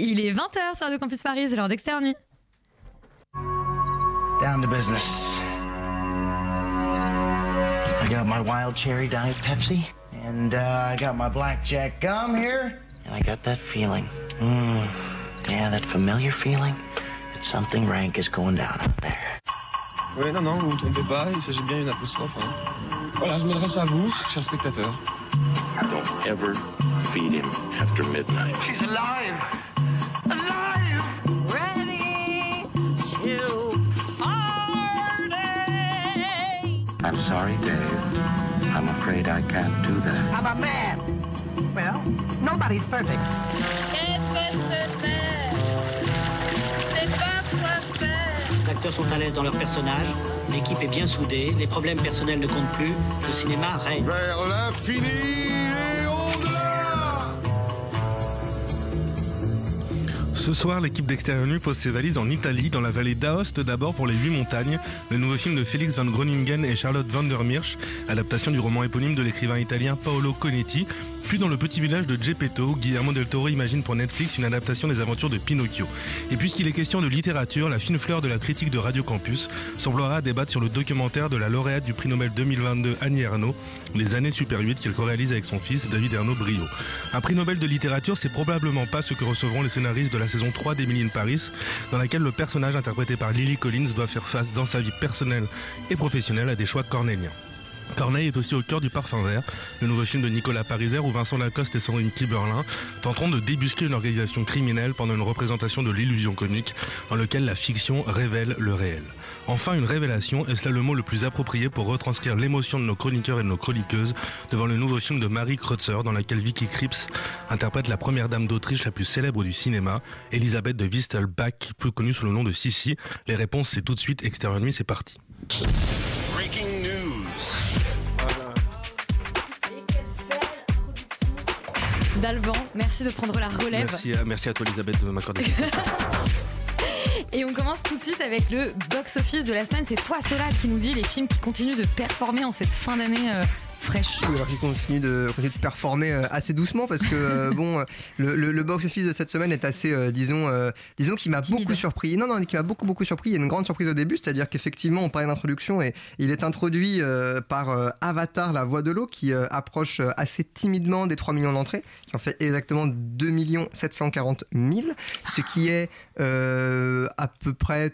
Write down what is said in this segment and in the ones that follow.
Il est 20h sur Radio Campus Paris, c'est l'heure d'externe. Down to business. I got my wild cherry diet Pepsi, and uh, I got my blackjack gum here, and I got that feeling. Mm, yeah, that familiar feeling that something rank is going down out there. Oui, non, non, vous ne vous trompez pas, il s'agit bien d'une apostrophe. hein. Voilà, je m'adresse à vous, chers spectateurs. Don't ever feed him after midnight. She's alive! Alive! Ready to party. I'm sorry, Dave. I'm afraid I can't do that. I'm a man. Well, nobody's perfect. Qu'est-ce que c'est acteurs sont à l'aise dans leur personnage, l'équipe est bien soudée, les problèmes personnels ne comptent plus, le cinéma règne. Vers l'infini et au-delà Ce soir, l'équipe d'Extérieur Nuit pose ses valises en Italie, dans la vallée d'Aoste d'abord pour Les Huit Montagnes, le nouveau film de Félix van Groningen et Charlotte van der Meersch, adaptation du roman éponyme de l'écrivain italien Paolo Conetti. Puis dans le petit village de Geppetto, Guillermo del Toro imagine pour Netflix une adaptation des aventures de Pinocchio. Et puisqu'il est question de littérature, la fine fleur de la critique de Radio Campus semblera débattre sur le documentaire de la lauréate du prix Nobel 2022 Annie Ernaux, Les années Super 8 qu'elle co-réalise avec son fils David Ernaux Brio. Un prix Nobel de littérature, c'est probablement pas ce que recevront les scénaristes de la saison 3 d'Emily in Paris, dans laquelle le personnage interprété par Lily Collins doit faire face dans sa vie personnelle et professionnelle à des choix cornéliens. Corneille est aussi au cœur du Parfum Vert, le nouveau film de Nicolas Pariser où Vincent Lacoste et Sandrine Kiberlin tenteront de débusquer une organisation criminelle pendant une représentation de l'illusion comique dans lequel la fiction révèle le réel. Enfin, une révélation, est-ce là le mot le plus approprié pour retranscrire l'émotion de nos chroniqueurs et de nos chroniqueuses devant le nouveau film de Marie Kreutzer dans lequel Vicky Krieps interprète la première dame d'Autriche la plus célèbre du cinéma, Elisabeth de Wistelbach, plus connue sous le nom de Sissi. Les réponses, c'est tout de suite Extérieur Nuit, c'est parti. D'Alban, merci de prendre la relève. Merci à, merci à toi Elisabeth de m'accorder Et on commence tout de suite avec le box-office de la semaine. C'est toi, Solal, qui nous dit les films qui continuent de performer en cette fin d'année euh, fraîche. Oui, alors qu'il continue de, continue de performer euh, assez doucement parce que euh, bon, euh, le, le- le box-office de cette semaine est assez, disons, disons qui m'a beaucoup surpris. Non, non, qui m'a beaucoup beaucoup surpris. Il y a une grande surprise au début, c'est-à-dire qu'effectivement, on parlait d'introduction et il est introduit par Avatar, la voix de l'eau, qui approche assez timidement des 3 millions d'entrées, qui en fait exactement 2 740 000, ce qui est à peu près,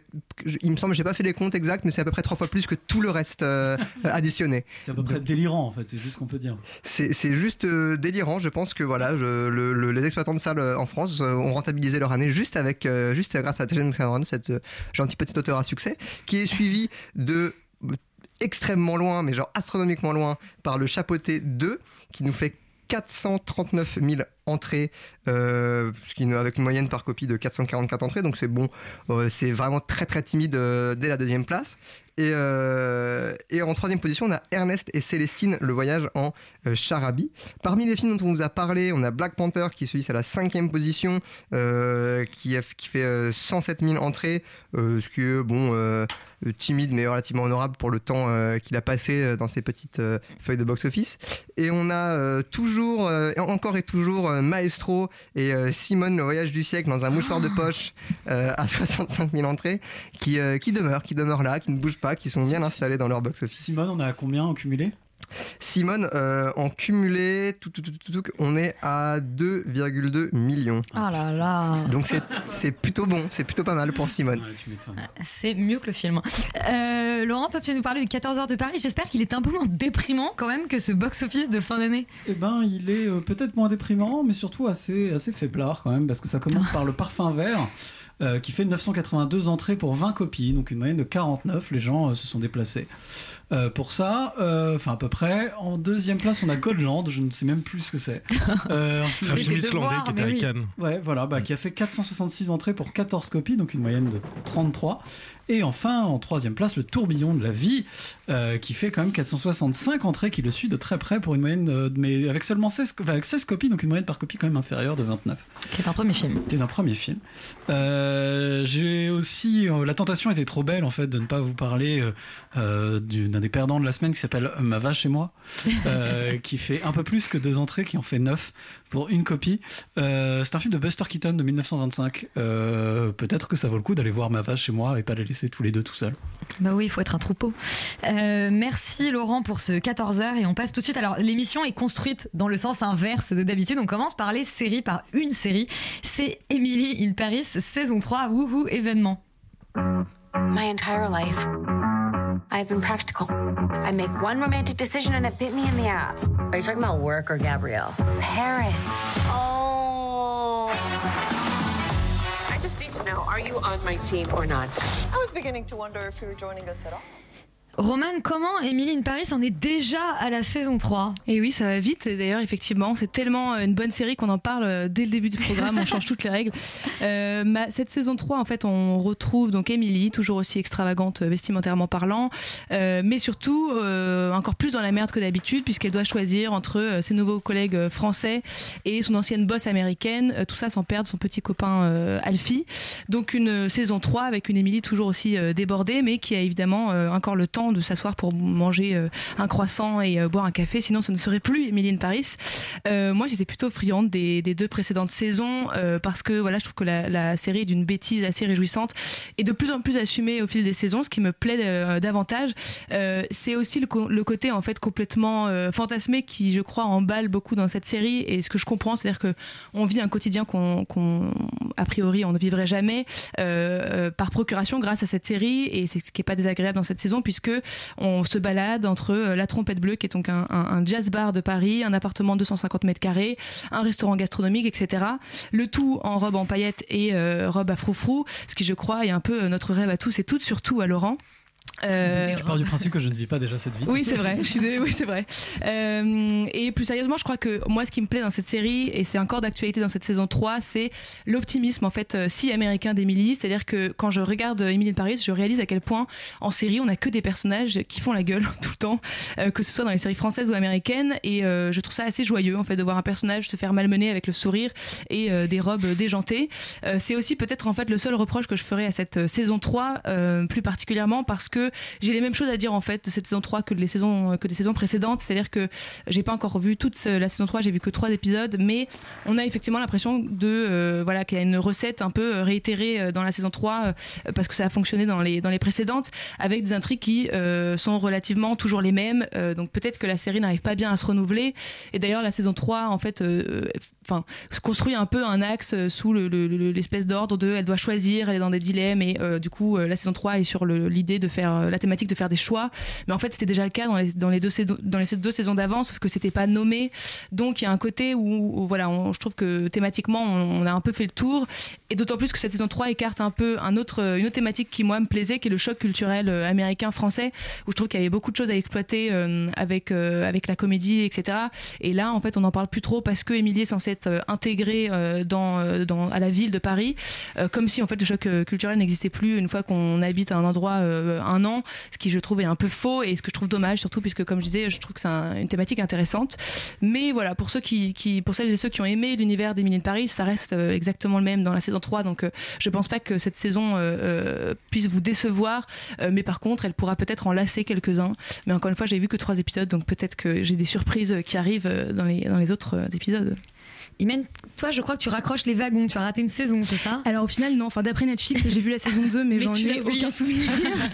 il me semble, j'ai pas fait les comptes exacts, mais c'est à peu près trois fois plus que tout le reste euh, additionné. C'est à peu près délirant en fait, c'est juste ce qu'on peut dire. C'est juste euh, délirant. Je pense que voilà, je- le- le- les exploitants de salles euh, en France euh, ont rentabilisé leur année juste avec, euh, juste grâce à James Cameron, cette euh, gentil petit auteur à succès, qui est suivi de euh, extrêmement loin, mais genre astronomiquement loin, par le Chapeauté 2, qui nous fait 439 000 entrées, euh, avec une moyenne par copie de 444 entrées, donc c'est bon, euh, c'est vraiment très très timide euh, dès la deuxième place. Et, en troisième position, on a Ernest et Célestine, le voyage en Charabie. Parmi les films dont on vous a parlé, on a Black Panther qui se hisse à la cinquième position, qui, fait euh, 107 000 entrées, ce qui bon, timide mais relativement honorable pour le temps euh, qu'il a passé euh, dans ses petites euh, feuilles de box-office. Et on a euh, toujours, euh, encore et toujours, euh, Maestro et euh, Simone, le voyage du siècle, dans un mouchoir de poche euh, à 65 000 entrées, qui, euh, qui demeurent, qui demeurent là, qui ne bougent pas, qui sont bien installés dans leur box-office. Simone, on à combien en cumulé? Simone, euh, en cumulé, tout, tout, tout, tout, tout, on est à 2,2 millions. Oh là là. Donc c'est- c'est plutôt bon, c'est plutôt pas mal pour Simone. Ouais, m'étonnes. C'est mieux que le film. Euh, Laurent, toi, tu vas nous parler du 14 heures de Paris. J'espère qu'il est un peu moins déprimant quand même que ce box-office de fin d'année. Eh ben, il est euh, peut-être moins déprimant, mais surtout assez, assez faiblard quand même, parce que ça commence par le parfum vert. euh, qui fait 982 entrées pour 20 copies, donc une moyenne de 49. Les gens euh, se sont déplacés. Euh, pour ça, euh, enfin à peu près. En deuxième place, on a Godland, je ne sais même plus ce que c'est. Euh, C'est un film islandais qui était à oui. Cannes. Ouais, voilà, bah, qui a fait 466 entrées pour 14 copies, donc une moyenne de 33. Et enfin, en troisième place, le tourbillon de la vie, euh, qui fait quand même 465 entrées, qui le suit de très près pour une moyenne, euh, mais avec seulement 16, co- enfin, avec 16 copies, donc une moyenne par copie quand même inférieure de 29. Qui est un premier film. C'était un premier film. Euh, J'ai aussi. la tentation était trop belle, en fait, de ne pas vous parler du- d'un des perdants de la semaine qui s'appelle Ma vache et moi, qui fait un peu plus que deux entrées, qui en fait neuf pour une copie. Euh, c'est un film de Buster Keaton de 1925. Euh, Peut-être que ça vaut le coup d'aller voir ma vache chez moi et pas les laisser tous les deux tout seuls. Bah oui, il faut être un troupeau. Euh, merci Laurent pour ce 14h et on passe tout de suite. Alors l'émission est construite dans le sens inverse de d'habitude. On commence par les séries, par une série. C'est Emily in Paris, saison 3, wouhou, événement. My entire life, I've been practical. I make one romantic decision and it bit me in the ass. Are you talking about work or Gabrielle? Paris. Oh. I just need to know are you on my team or not? I was beginning to wonder if you were joining us at all. Roman, comment Emily in Paris en est déjà à la saison 3 Et oui, ça va vite. D'ailleurs, effectivement, c'est tellement une bonne série qu'on en parle euh, dès le début du programme. on change toutes les règles. Euh, cette saison 3, en fait, on retrouve donc Emily, toujours aussi extravagante euh, vestimentairement parlant, euh, mais surtout euh, encore plus dans la merde que d'habitude, puisqu'elle doit choisir entre euh, ses nouveaux collègues euh, français et son ancienne boss américaine. Euh, tout ça sans perdre son petit copain euh, Alfie. Donc une euh, saison 3 avec une Emily toujours aussi euh, débordée, mais qui a évidemment euh, encore le temps de s'asseoir pour manger euh, un croissant et euh, boire un café, sinon ce ne serait plus Emily in Paris. Euh, moi j'étais plutôt friande des, deux précédentes saisons parce que voilà, je trouve que la, série est d'une bêtise assez réjouissante et de plus en plus assumée au fil des saisons, ce qui me plaît davantage. C'est aussi le, côté en fait complètement fantasmé qui, je crois, emballe beaucoup dans cette série. Et ce que je comprends, c'est-à-dire que on vit un quotidien qu'on, a priori, on ne vivrait jamais par procuration grâce à cette série. Et c'est ce qui est pas désagréable dans cette saison puisque on se balade entre euh, la Trompette Bleue, qui est donc un, jazz bar de Paris, un appartement de 250 mètres carrés, un restaurant gastronomique, etc. Le tout en robe en paillettes et euh, robe à froufrou, ce qui, je crois, est un peu euh, notre rêve à tous et toutes, surtout à Laurent. Euh, Je pars du principe que je ne vis pas déjà cette vie. oui, c'est vrai. Je suis dé- Oui, c'est vrai. Euh, et plus sérieusement, je crois que moi, ce qui me plaît dans cette série, et c'est encore d'actualité dans cette saison 3, c'est l'optimisme en fait euh, si américain d'Emily. C'est-à-dire que quand je regarde euh, Emily in Paris, je réalise à quel point en série, on a que des personnages qui font la gueule tout le temps, euh, que ce soit dans les séries françaises ou américaines. Et euh, je trouve ça assez joyeux en fait de voir un personnage se faire malmener avec le sourire et euh, des robes déjantées. Euh, c'est aussi peut-être en fait le seul reproche que je ferais à cette euh, saison 3, euh, plus particulièrement parce que j'ai les mêmes choses à dire en fait de cette saison 3 que les saisons que des saisons précédentes. C'est-à-dire que j'ai pas encore vu toute la saison 3, j'ai vu que trois épisodes, mais on a effectivement l'impression de euh, voilà qu'il y a une recette un peu réitérée euh, dans la saison 3 euh, parce que ça a fonctionné dans les dans les précédentes avec des intrigues qui sont relativement toujours les mêmes. Donc peut-être que la série n'arrive pas bien à se renouveler. Et d'ailleurs la saison 3 en fait enfin se construit un peu un axe euh, sous le- le- le- l'espèce d'ordre de elle doit choisir, elle est dans des dilemmes et euh, du coup euh, la saison 3 est sur l'idée de faire la thématique de faire des choix. Mais en fait c'était déjà le cas dans les, deux saisons dans les deux saisons d'avant sauf que c'était pas nommé. Donc il y a un côté où, voilà, je trouve que thématiquement on, a un peu fait le tour et d'autant plus que cette saison 3 écarte un peu un autre une autre thématique qui moi me plaisait qui est le choc culturel américain français où je trouve qu'il y avait beaucoup de choses à exploiter avec avec la comédie etc. Et là en fait on n'en parle plus trop parce que Émilie est censée être euh, intégrée euh, euh, à la ville de Paris comme si en fait le choc culturel n'existait plus une fois qu'on habite un endroit un an ce qui je trouve est un peu faux et ce que je trouve dommage surtout puisque comme je disais je trouve que c'est un- une thématique intéressante. Mais voilà pour ceux qui, pour celles et ceux qui ont aimé l'univers d'Emily in Paris ça reste exactement le même dans la saison 3 donc je pense pas que cette saison puisse vous décevoir mais par contre elle pourra peut-être en lasser quelques-uns. Mais encore une fois j'ai vu que trois épisodes donc peut-être que j'ai des surprises qui arrivent dans les, autres épisodes Imen, toi, je crois que tu raccroches les wagons. Tu as raté une saison, c'est ça? Alors au final, non. Enfin, d'après Netflix, j'ai vu la saison 2, mais, Mais j'en ai aucun souvenir.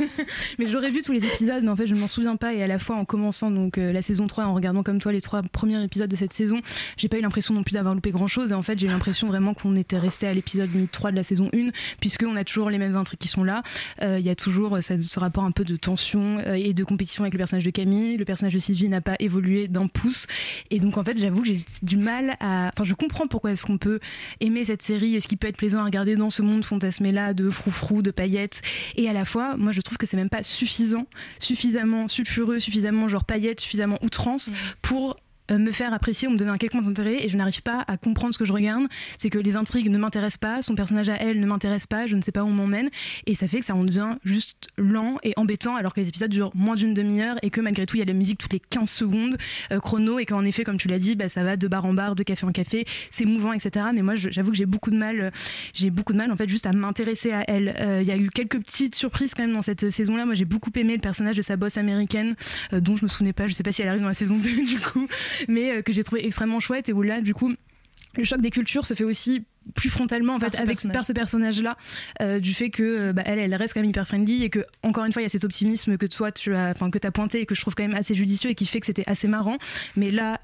mais j'aurais vu tous les épisodes, mais en fait, je ne m'en souviens pas. Et à la fois, en commençant donc euh, la saison 3, en regardant comme toi les trois premiers épisodes de cette saison, j'ai pas eu l'impression non plus d'avoir loupé grand chose. Et en fait, j'ai eu l'impression vraiment qu'on était resté à l'épisode limite 3 de la saison 1, puisqu'on a toujours les mêmes intrigues qui sont là. Euh, Il y a toujours euh, ce, rapport un peu de tension et de compétition avec le personnage de Camille. Le personnage de Sylvie n'a pas évolué d'un pouce. Et donc, en fait, j'avoue que j'ai du mal à. Enfin, je comprends pourquoi est-ce qu'on peut aimer cette série et ce qui peut être plaisant à regarder dans ce monde fantasmé là de froufrou, de paillettes? Et à la fois, moi, je trouve que c'est même pas suffisant, suffisamment sulfureux, suffisamment genre paillettes, suffisamment outrance pour euh, me faire apprécier ou me donner un quelconque intérêt et je n'arrive pas à comprendre ce que je regarde. C'est que les intrigues ne m'intéressent pas, son personnage à elle ne m'intéresse pas, je ne sais pas où on m'emmène et ça fait que ça en devient juste lent et embêtant alors que les épisodes durent moins d'une demi-heure et que malgré tout il y a de la musique toutes les 15 secondes euh, chrono et qu'en effet comme tu l'as dit bah, ça va de bar en bar, de café en café, c'est mouvant etc. Mais moi j'avoue que j'ai beaucoup de mal, euh, j'ai beaucoup de mal en fait juste à m'intéresser à elle. Euh, Il y a eu quelques petites surprises quand même dans cette saison là. Moi j'ai beaucoup aimé le personnage de sa boss américaine euh, dont je me souvenais pas, je sais pas si elle arrive dans la saison 2 du coup mais euh, que j'ai trouvé extrêmement chouette et où là du coup le choc des cultures se fait aussi plus frontalement en Par fait avec personnage. par ce personnage là du fait que euh, bah, elle elle reste quand même hyper friendly et que encore une fois il y a cet optimisme que toi tu as enfin que as pointé et que je trouve quand même assez judicieux et qui fait que c'était assez marrant mais là euh,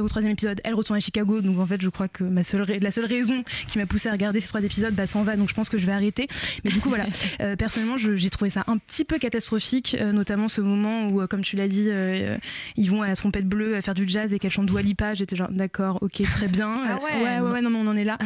au troisième épisode, elle retourne à Chicago, donc en fait, je crois que ma seule la seule raison qui m'a poussé à regarder ces trois épisodes, bah, s'en va, donc je pense que je vais arrêter. Mais du coup, voilà, Euh, personnellement, je- j'ai trouvé ça un petit peu catastrophique, euh, notamment ce moment où, euh, comme tu l'as dit, euh, ils vont à la trompette bleue euh, faire du jazz et qu'elle chante Dua. J'étais genre, d'accord, ok, très bien. Ah Euh, ouais, ouais, ouais, ouais, non, mais on en est là.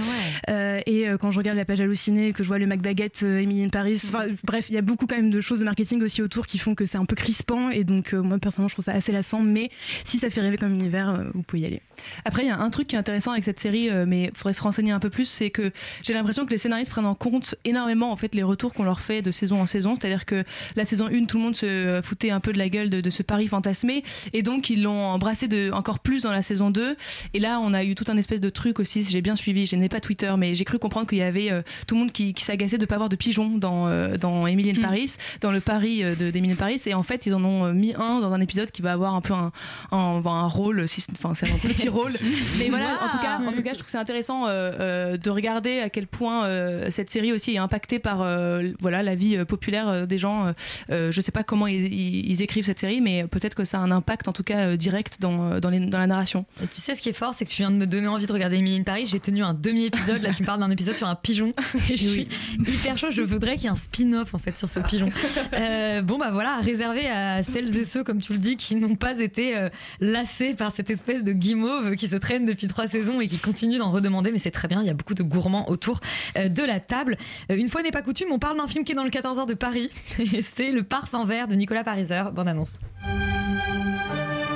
Euh, et euh, quand je regarde la page hallucinée, que je vois le McBaguette, euh, Emily in Paris, bref, il y a beaucoup quand même de choses de marketing aussi autour qui font que c'est un peu crispant. Et donc, euh, moi, personnellement, je trouve ça assez lassant. Mais si ça fait rêver comme univers, euh, pouvez y aller. Après, il y a un truc qui est intéressant avec cette série, euh, mais il faudrait se renseigner un peu plus, c'est que j'ai l'impression que les scénaristes prennent en compte énormément en fait les retours qu'on leur fait de saison en saison. C'est-à-dire que la saison 1, tout le monde se euh, foutait un peu de la gueule de, de ce pari fantasmé, et donc ils l'ont embrassé de, encore plus dans la saison 2. Et là, on a eu tout un espèce de truc aussi, si j'ai bien suivi, je n'ai pas Twitter, mais j'ai cru comprendre qu'il y avait euh, tout le monde qui, qui s'agaçait de pas avoir de pigeons dans, euh, dans Emily in Paris, dans le pari de d'Emily in Paris, et en fait, ils en ont mis un dans un épisode qui va avoir un peu un, un, un rôle, enfin c'est un petit rôle, mais voilà, en tout cas, en tout cas, je trouve que c'est intéressant euh, euh, de regarder à quel point euh, cette série aussi est impactée par euh, voilà la vie euh, populaire euh, des gens. Je sais pas comment ils, ils- ils écrivent cette série, mais peut-être que ça a un impact en tout cas euh, direct dans dans, les- dans la narration. Et tu sais ce qui est fort, c'est que tu viens de me donner envie de regarder Emily in Paris. J'ai tenu un demi-épisode. Là, tu me parles d'un épisode sur un pigeon. Et je suis hyper chaud. Je voudrais qu'il y ait un spin-off en fait sur ce pigeon. Euh, bon, bah voilà, réservé à celles et ceux, comme tu le dis, qui n'ont pas été euh, lassés par cette espèce de guimauve qui se traîne depuis trois saisons et qui continue d'en redemander. Mais c'est très bien. Il y a beaucoup de gourmands autour euh, de la table. Euh, une fois n'est pas coutume, on parle d'un film qui est dans le 14h de Paris. Et c'est Le Parfum Vert de Nicolas Pariser. Bonne annonce.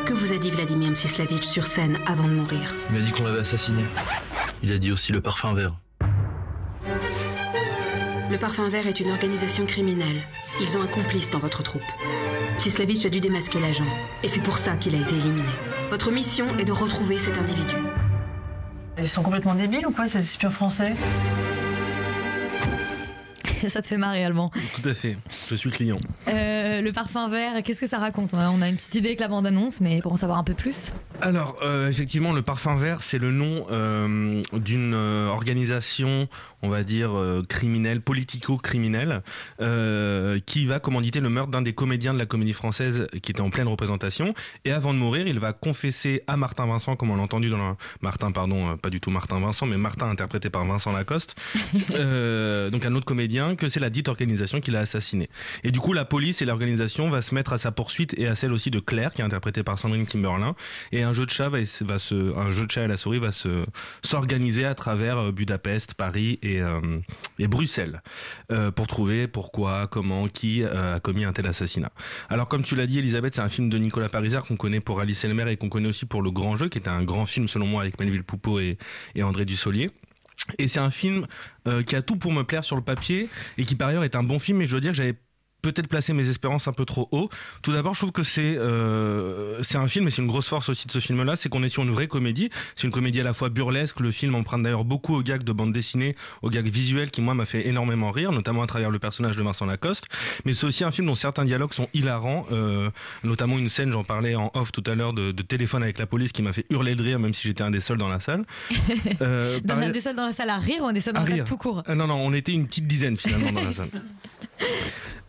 Que vous a dit Vladimir Mstislavic sur scène avant de mourir? Il m'a dit qu'on l'avait assassiné. Il a dit aussi le parfum vert. Le Parfum Vert est une organisation criminelle. Ils ont un complice dans votre troupe. Mstislavic a dû démasquer l'agent. Et c'est pour ça qu'il a été éliminé. Votre mission est de retrouver cet individu. Ils sont complètement débiles ou quoi, ces espions français? Ça te fait marrer, Allemand. Tout à fait, je suis client. Euh, le parfum vert, qu'est-ce que ça raconte? On a- une petite idée avec la bande-annonce, mais pour en savoir un peu plus. Alors, euh, effectivement, le parfum vert, c'est le nom euh, d'une organisation, on va dire, euh, criminelle, politico-criminelle, euh, qui va commanditer le meurtre d'un des comédiens de la comédie française qui était en pleine représentation. Et avant de mourir, il va confesser à Martin Vincent, comme on l'a entendu dans la... Martin, pardon, euh, pas du tout Martin Vincent, mais Martin interprété par Vincent Lacoste, euh, donc un autre comédien, que c'est la dite organisation qui l'a assassiné. Et du coup, la police et l'organisation va se mettre à sa poursuite et à celle aussi de Claire, qui est interprétée par Sandrine Kimberlin. Et un jeu de chat va, va se, un jeu de chat à la souris va se s'organiser à travers euh, Budapest, Paris et, euh, et Bruxelles euh, pour trouver pourquoi, comment, qui euh, a commis un tel assassinat. Alors, comme tu l'as dit, Elisabeth, c'est un film de Nicolas Pariser qu'on connaît pour Alice Elmer et qu'on connaît aussi pour Le Grand Jeu, qui était un grand film selon moi avec Melville Poupeau et, et André Dussolier. Et c'est un film qui a tout pour me plaire sur le papier et qui par ailleurs est un bon film. Mais je dois dire que j'avais peut-être placé mes espérances un peu trop haut. Tout d'abord, je trouve que c'est euh, c'est un film et c'est une grosse force aussi de ce film-là, c'est qu'on est sur une vraie comédie. C'est une comédie à la fois burlesque. Le film emprunte d'ailleurs beaucoup aux gags de bande dessinée, aux gags visuels qui moi m'a fait énormément rire, notamment à travers le personnage de Vincent Lacoste. Mais c'est aussi un film dont certains dialogues sont hilarants, euh, notamment une scène, j'en parlais en off tout à l'heure, de, de téléphone avec la police qui m'a fait hurler de rire, même si j'étais un des seuls dans la salle. Euh, Dans par- un des seuls dans la salle à rire ou un des seuls dans la salle tout court Ah non, non, on était une petite dizaine finalement dans la salle.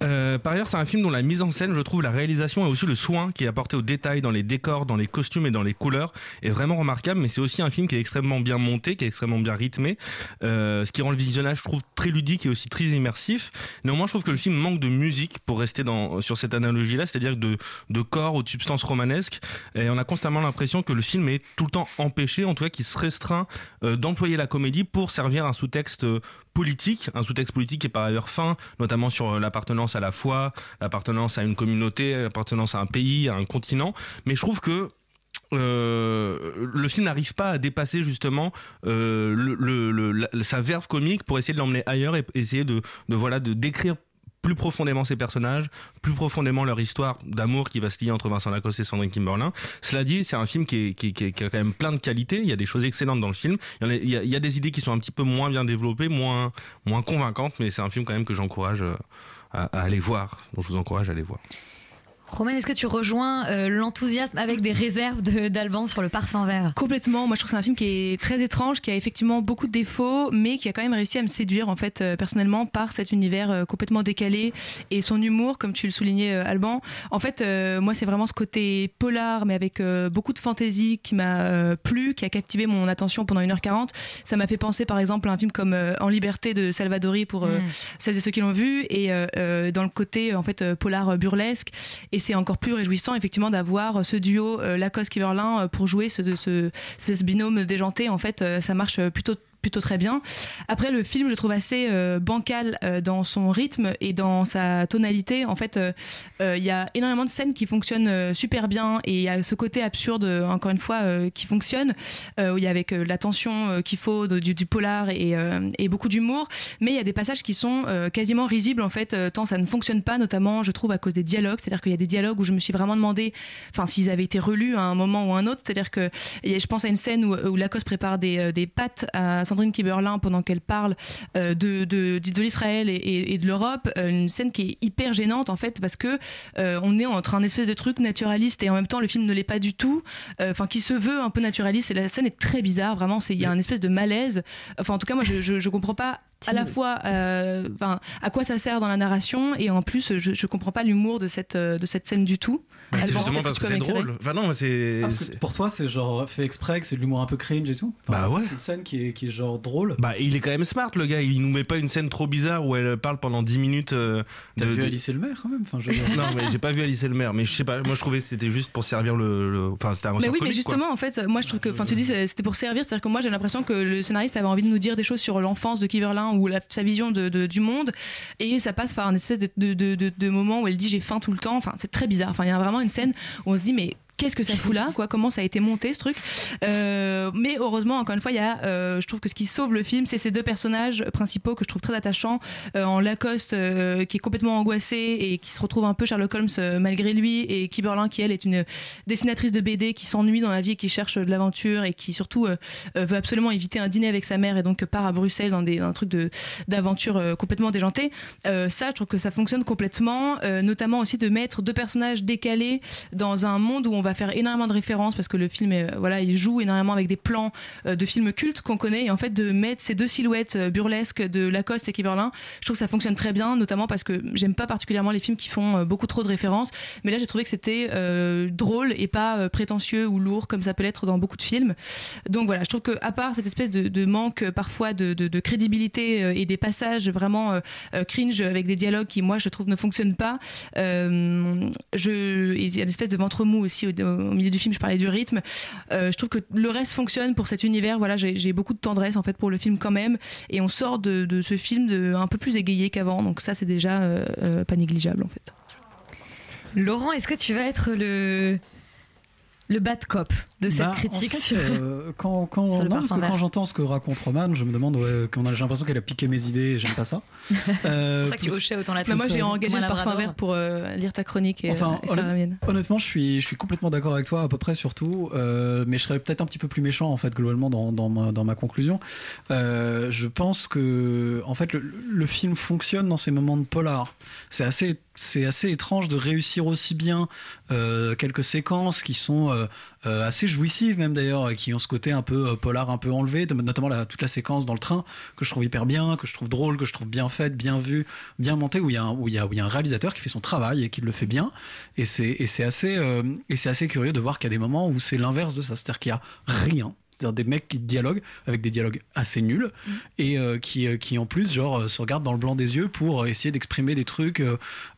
Euh, par ailleurs, c'est un film dont la mise en scène, je trouve, la réalisation et aussi le soin qui est apporté aux détails, dans les décors, dans les costumes et dans les couleurs, est vraiment remarquable. Mais c'est aussi un film qui est extrêmement bien monté, qui est extrêmement bien rythmé, euh, ce qui rend le visionnage, je trouve, très ludique et aussi très immersif. Néanmoins, je trouve que le film manque de musique pour rester dans, sur cette analogie-là, c'est-à-dire de, de corps ou de substances romanesques. Et on a constamment l'impression que le film est tout le temps empêché, en tout cas, qui se restreint euh, d'employer la comédie pour servir un sous-texte euh, politique, un sous-texte politique qui est par ailleurs fin, notamment sur euh, l'appartenance à la foi, l'appartenance à une communauté, l'appartenance à un pays, à un continent. Mais je trouve que euh, le film n'arrive pas à dépasser justement euh, la- sa verve comique pour essayer de l'emmener ailleurs et essayer de voilà de décrire plus profondément ces personnages, plus profondément leur histoire d'amour qui va se lier entre Vincent Lacoste et Sandrine Kimberlin. Cela dit, c'est un film qui, est, qui, qui qui a quand même plein de qualités. Il y a des choses excellentes dans le film. Il y, en a, il y a- il y a des idées qui sont un petit peu moins bien développées, moins, moins convaincantes, mais c'est un film quand même que j'encourage euh, à, à aller voir. Donc je vous encourage à aller voir. Romaine, est-ce que tu rejoins euh, l'enthousiasme avec des réserves de- d'Alban sur le parfum vert? Complètement. Moi, je trouve que c'est un film qui est très étrange, qui a effectivement beaucoup de défauts, mais qui a quand même réussi à me séduire, en fait, euh, personnellement, par cet univers euh, complètement décalé et son humour, comme tu le soulignais, Alban. En fait, moi, c'est vraiment ce côté polar, mais avec beaucoup de fantaisie qui m'a plu, qui a captivé mon attention pendant 1h40. Ça m'a fait penser, par exemple, à un film comme En liberté de Salvadori pour Mm. celles et ceux qui l'ont vu, et dans le côté, en fait, polar burlesque. Et c'est encore plus réjouissant, effectivement, d'avoir ce duo euh, Lacoste-Kiverlin euh, pour jouer ce, ce, binôme déjanté. En fait, euh, ça marche plutôt plutôt très bien. Après le film, je trouve assez euh, bancal euh, dans son rythme et dans sa tonalité. En fait, euh, il y a énormément de scènes qui fonctionnent super bien et il y a ce côté absurde, encore une fois, qui fonctionne, où il y a avec la tension qu'il faut du, polar et, beaucoup d'humour. Mais il y a des passages qui sont quasiment risibles en fait, tant ça ne fonctionne pas, notamment, je trouve, à cause des dialogues. C'est-à-dire qu'il y a des dialogues où je me suis vraiment demandé, s'ils avaient été relus à un moment ou à un autre. C'est-à-dire que je pense à une scène où, où Lacoste prépare des, des pâtes à Sandrine Kiberlin pendant qu'elle parle euh, de, de, de l'Israël et, et- et de l'Europe. Euh, Une scène qui est hyper gênante en fait parce que euh, on est entre un espèce de truc naturaliste et en même temps le film ne l'est pas du tout. Enfin, qui se veut un peu naturaliste. Et la scène est très bizarre. Vraiment, il y a un espèce de malaise. Enfin, en tout cas, moi, je, je, je comprends pas à la fois euh, enfin, à quoi ça sert dans la narration et en plus je, je comprends pas l'humour de cette euh, de cette scène du tout. Bah, c'est justement parce que c'est drôle. Enfin non, c'est. Ah, c'est- pour toi, c'est genre fait exprès, que c'est de l'humour un peu cringe et tout. Enfin, Bah ouais. C'est une scène qui est, qui est genre drôle. Bah, il est quand même smart, le gars. Il nous met pas une scène trop bizarre où elle parle pendant 10 minutes. euh, T'as vu de- Alice et le maire quand même enfin, je. Non, mais j'ai pas vu Alice et le maire. Mais je sais pas. Moi, je trouvais que c'était juste pour servir le. le- Enfin, c'était un Mais oui, mais quoi. justement, en fait, moi je trouve que, enfin, tu dis c'était pour servir, c'est-à-dire que moi j'ai l'impression que le scénariste avait envie de nous dire des choses sur l'enfance de Kiverlin ou la- sa vision de, du monde, et ça passe par un espèce de- de moment où elle dit j'ai faim tout le temps. Enfin, c'est très bizarre. Enfin, il y a vraiment une scène où on se dit mais qu'est-ce que ça fout là comment ça a été monté ce truc. Euh, mais heureusement encore une fois il y a euh, je trouve que ce qui sauve le film c'est ces deux personnages principaux que je trouve très attachants euh, en Lacoste qui est complètement angoissé et qui se retrouve un peu Sherlock Holmes malgré lui et Kiberlin qui elle est une dessinatrice de BD qui s'ennuie dans la vie et qui cherche de l'aventure et qui surtout veut absolument éviter un dîner avec sa mère et donc part à Bruxelles dans, des, dans un truc de d'aventure complètement déjanté ça je trouve que ça fonctionne complètement notamment aussi de mettre deux personnages décalés dans un monde où on va faire énormément de références parce que le film voilà il joue énormément avec des plans euh, de films cultes qu'on connaît. Et en fait de mettre ces deux silhouettes euh, burlesques de Lacoste et Kiberlin je trouve que ça fonctionne très bien notamment parce que j'aime pas particulièrement les films qui font euh, beaucoup trop de références. Mais là j'ai trouvé que c'était drôle et pas prétentieux ou lourd comme ça peut l'être dans beaucoup de films. Donc voilà je trouve que à part cette espèce de, manque parfois de, crédibilité et des passages vraiment cringe avec des dialogues qui moi je trouve ne fonctionnent pas il y a une espèce de ventre mou aussi au, milieu du film je parlais du rythme. Euh, je trouve que le reste fonctionne pour cet univers. Voilà j'ai beaucoup de tendresse en fait pour le film quand même. Et on sort de, ce film un peu plus égayé qu'avant. Donc ça c'est déjà euh, euh, pas négligeable en fait. Laurent, est-ce que tu vas être le le bad cop? De cette Bah, en critique fait, euh, quand, quand, non, parce que quand j'entends ce que raconte Roman, je me demande ouais, qu'on a j'ai l'impression qu'elle a piqué mes idées et j'aime pas ça. Euh, C'est pour ça que tu plus- hochais autant la Mais tête. moi j'ai Comme engagé un le parfum vert pour euh, lire ta chronique et, Enfin, et faire la mienne honnêtement, je suis, je suis complètement d'accord avec toi, à peu près surtout, euh, mais je serais peut-être un petit peu plus méchant en fait globalement dans, dans, ma, dans ma conclusion. Euh, je pense que en fait le, le film fonctionne dans ces moments de polar. C'est assez, c'est assez étrange de réussir aussi bien euh, quelques séquences qui sont euh, euh, assez jouissives même d'ailleurs, qui ont ce côté un peu euh, polar, un peu enlevé, notamment toute la séquence dans le train que je trouve hyper bien, que je trouve drôle, que je trouve bien faite, bien vue, bien montée, où il y a un, où il y a, où il y a un réalisateur qui fait son travail et qui le fait bien. Et c'est assez euh, assez curieux de voir qu'il y a des moments où c'est l'inverse de ça, c'est-à-dire qu'il y a rien. C'est-à-dire des mecs qui dialoguent avec des dialogues assez nuls et euh, qui, euh, qui en plus genre euh, se regardent dans le blanc des yeux pour essayer d'exprimer des trucs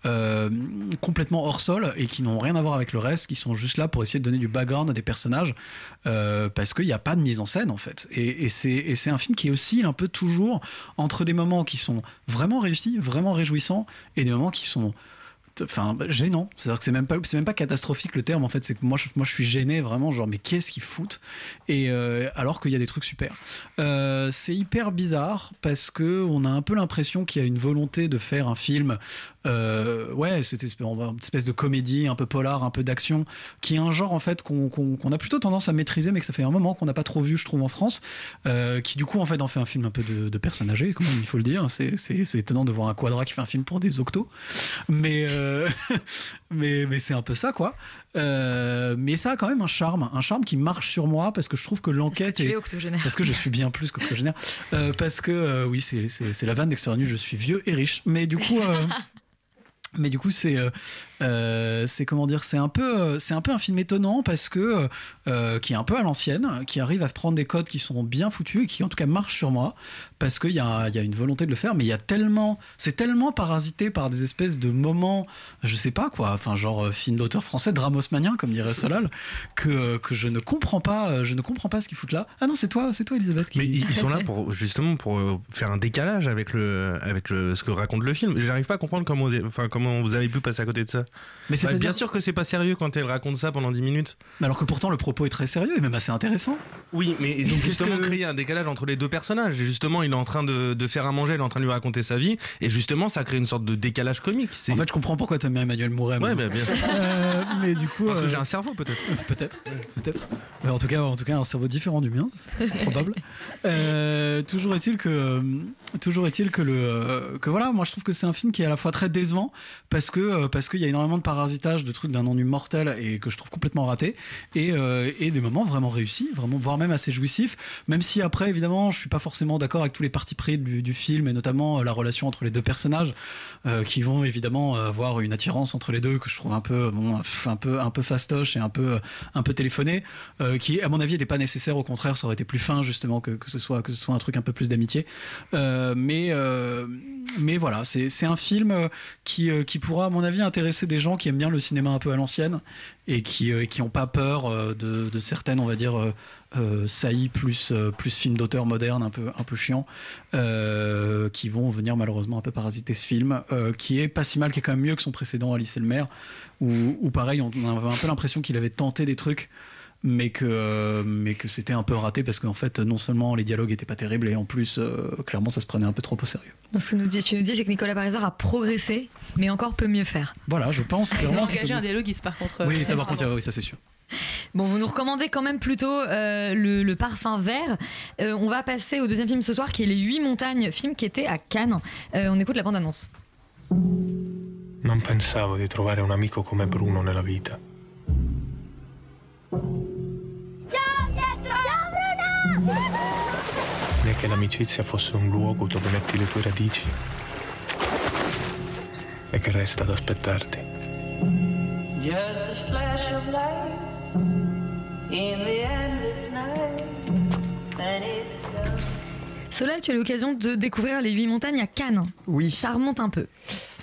euh, complètement hors sol et qui n'ont rien à voir avec le reste, qui sont juste là pour essayer de donner du background à des personnages euh, parce qu'il n'y a pas de mise en scène en fait. Et, et c'est un film qui oscille un peu toujours entre des moments qui sont vraiment réussis, vraiment réjouissants et des moments qui sont enfin gênant. C'est à dire que c'est même pas même catastrophique le terme en fait c'est que moi je, moi je suis gêné vraiment genre mais qu'est-ce qu'ils foutent? Et euh, alors qu'il y a des trucs super. Euh, c'est hyper bizarre parce que on a un peu l'impression qu'il y a une volonté de faire un film euh, ouais, cette espèce, une espèce de comédie un peu polar, un peu d'action, qui est un genre en fait qu'on a plutôt tendance à maîtriser, mais que ça fait un moment qu'on n'a pas trop vu, je trouve, en France, euh, qui du coup en fait en fait un film un peu de, de personnes âgées, quand même, il faut le dire. C'est- étonnant de voir un quadra qui fait un film pour des octos, mais euh, mais, mais c'est un peu ça quoi. Mais ça a quand même un charme, un charme qui marche sur moi parce que je trouve que l'enquête est parce que je suis bien plus qu'octogénaire. Parce que oui, c'est la vanne d'extérieur nu, je suis vieux et riche. Mais du coup. euh, Mais du coup, c'est euh, c'est comment dire, c'est un peu c'est un peu un film étonnant parce que euh, qui est un peu à l'ancienne, qui arrive à prendre des codes qui sont bien foutus et qui en tout cas marchent sur moi parce qu'il y y a une volonté de le faire, mais il y a tellement c'est tellement parasité par des espèces de moments, je sais pas quoi, enfin genre euh, film d'auteur français, drame haussmannien comme dirait Solal, que que je ne comprends pas, je ne comprends pas ce qu'ils foutent là. Ah non, c'est toi, c'est toi Elisabeth. Qui... Mais ils sont là pour justement pour faire un décalage avec le avec le ce que raconte le film. J'arrive pas à comprendre comment enfin comment vous avez pu passer à côté de ça. Mais Bah, bien sûr que c'est pas sérieux quand elle raconte ça pendant 10 minutes. Mais alors que pourtant le propos est très sérieux et même assez intéressant. Oui, mais ils ont justement que- créé un décalage entre les deux personnages. Et justement, il est en train de, de faire à manger, il est en train de lui raconter sa vie, et justement, ça crée une sorte de décalage comique. En fait, je comprends pourquoi t'aimes bien Emmanuel Mouret. Ouais, bah, bien sûr. Euh, mais du coup, Parce que euh, j'ai un cerveau peut-être. peut-être, peut-être. Mais en tout cas, en tout cas, un cerveau différent du mien, c'est probable. Euh, toujours est-il que, toujours est-il que le, que voilà, moi je trouve que c'est un film qui est à la fois très décevant parce que parce qu'il y a énormément de parasitage, de trucs d'un ennui mortel et que je trouve complètement raté, et, euh, et des moments vraiment réussis, vraiment voire même assez jouissifs. Même si après, évidemment, je suis pas forcément d'accord avec tous les partis pris du, film et notamment euh, la relation entre les deux personnages euh, qui vont évidemment avoir une attirance entre les deux que je trouve un peu un peu un peu fastoche et un peu un peu téléphoné, qui à mon avis n'était pas nécessaire. Au contraire, ça aurait été plus fin justement que, que ce soit que ce soit un truc un peu plus d'amitié. Mais mais voilà, c'est un film qui qui pourra à mon avis intéresser des gens qui aiment bien le cinéma un peu à l'ancienne et qui euh, qui ont pas peur euh, de, de certaines on va dire euh, euh, saillies plus euh, plus films d'auteur moderne un peu un peu chiant euh, qui vont venir malheureusement un peu parasiter ce film euh, qui est pas si mal qui est quand même mieux que son précédent Alice et le maire où, où pareil on avait un peu l'impression qu'il avait tenté des trucs mais que euh, mais que c'était un peu raté parce qu'en fait non seulement les dialogues étaient pas terribles et en plus euh, clairement ça se prenait un peu trop au sérieux Donc, ce que nous dis, tu nous dis, c'est que Nicolas Pariser a progressé, mais encore peut mieux faire. voilà je pense Il clairement a qu'il engagé peut- un dialoguiste par contre. oui euh, ça par contre oui ça c'est sûr Bon, vous nous recommandez quand même plutôt euh, le, le parfum vert. Euh, on va passer au deuxième film ce soir, qui est Les Huit Montagnes, film qui était à Cannes. Euh, on écoute la bande-annonce. Non pensavo di trovare un amico come Bruno nella vita. Né che l'amicizia fosse un luogo dove metti le tue radici e che resta ad aspettarti. Just a flash of light in the endless night, and it's done. Solal, tu as l'occasion de découvrir Les Huit Montagnes à Cannes. Oui. Ça remonte un peu.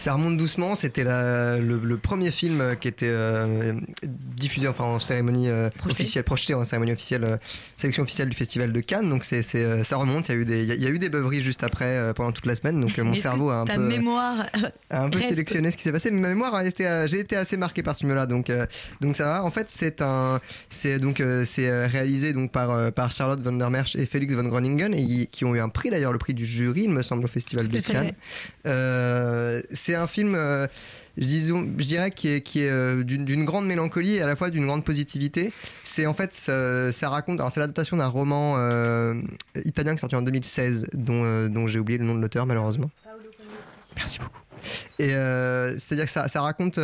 Ça remonte doucement. C'était le, le premier film qui était euh, diffusé enfin, en cérémonie euh, officielle, projeté en cérémonie officielle, euh, sélection officielle du Festival de Cannes. Donc c'est, c'est, euh, ça remonte. Il y a eu des, il y a- il y a eu des beuveries juste après pendant toute la semaine. Donc mon cerveau a un ta peu mémoire a un peu reste sélectionné ce qui s'est passé. Mais ma mémoire a été, j'ai été assez marqué par ce film-là. Donc donc ça va. En fait c'est un, c'est donc c'est réalisé donc par par Charlotte van der Merch et Félix van Groningen et qui- ont eu un prix d'ailleurs le prix du jury il me semble au Festival Tout de. Cannes. Euh, c'est un film, euh, disons, je dirais, qui est, qui est euh, d'une grande mélancolie et à la fois d'une grande positivité. C'est en fait, ça, ça raconte, alors c'est l'adaptation d'un roman euh, italien qui est sorti en 2016, dont, dont j'ai oublié le nom de l'auteur malheureusement. Merci beaucoup. Et c'est-à-dire que ça, ça raconte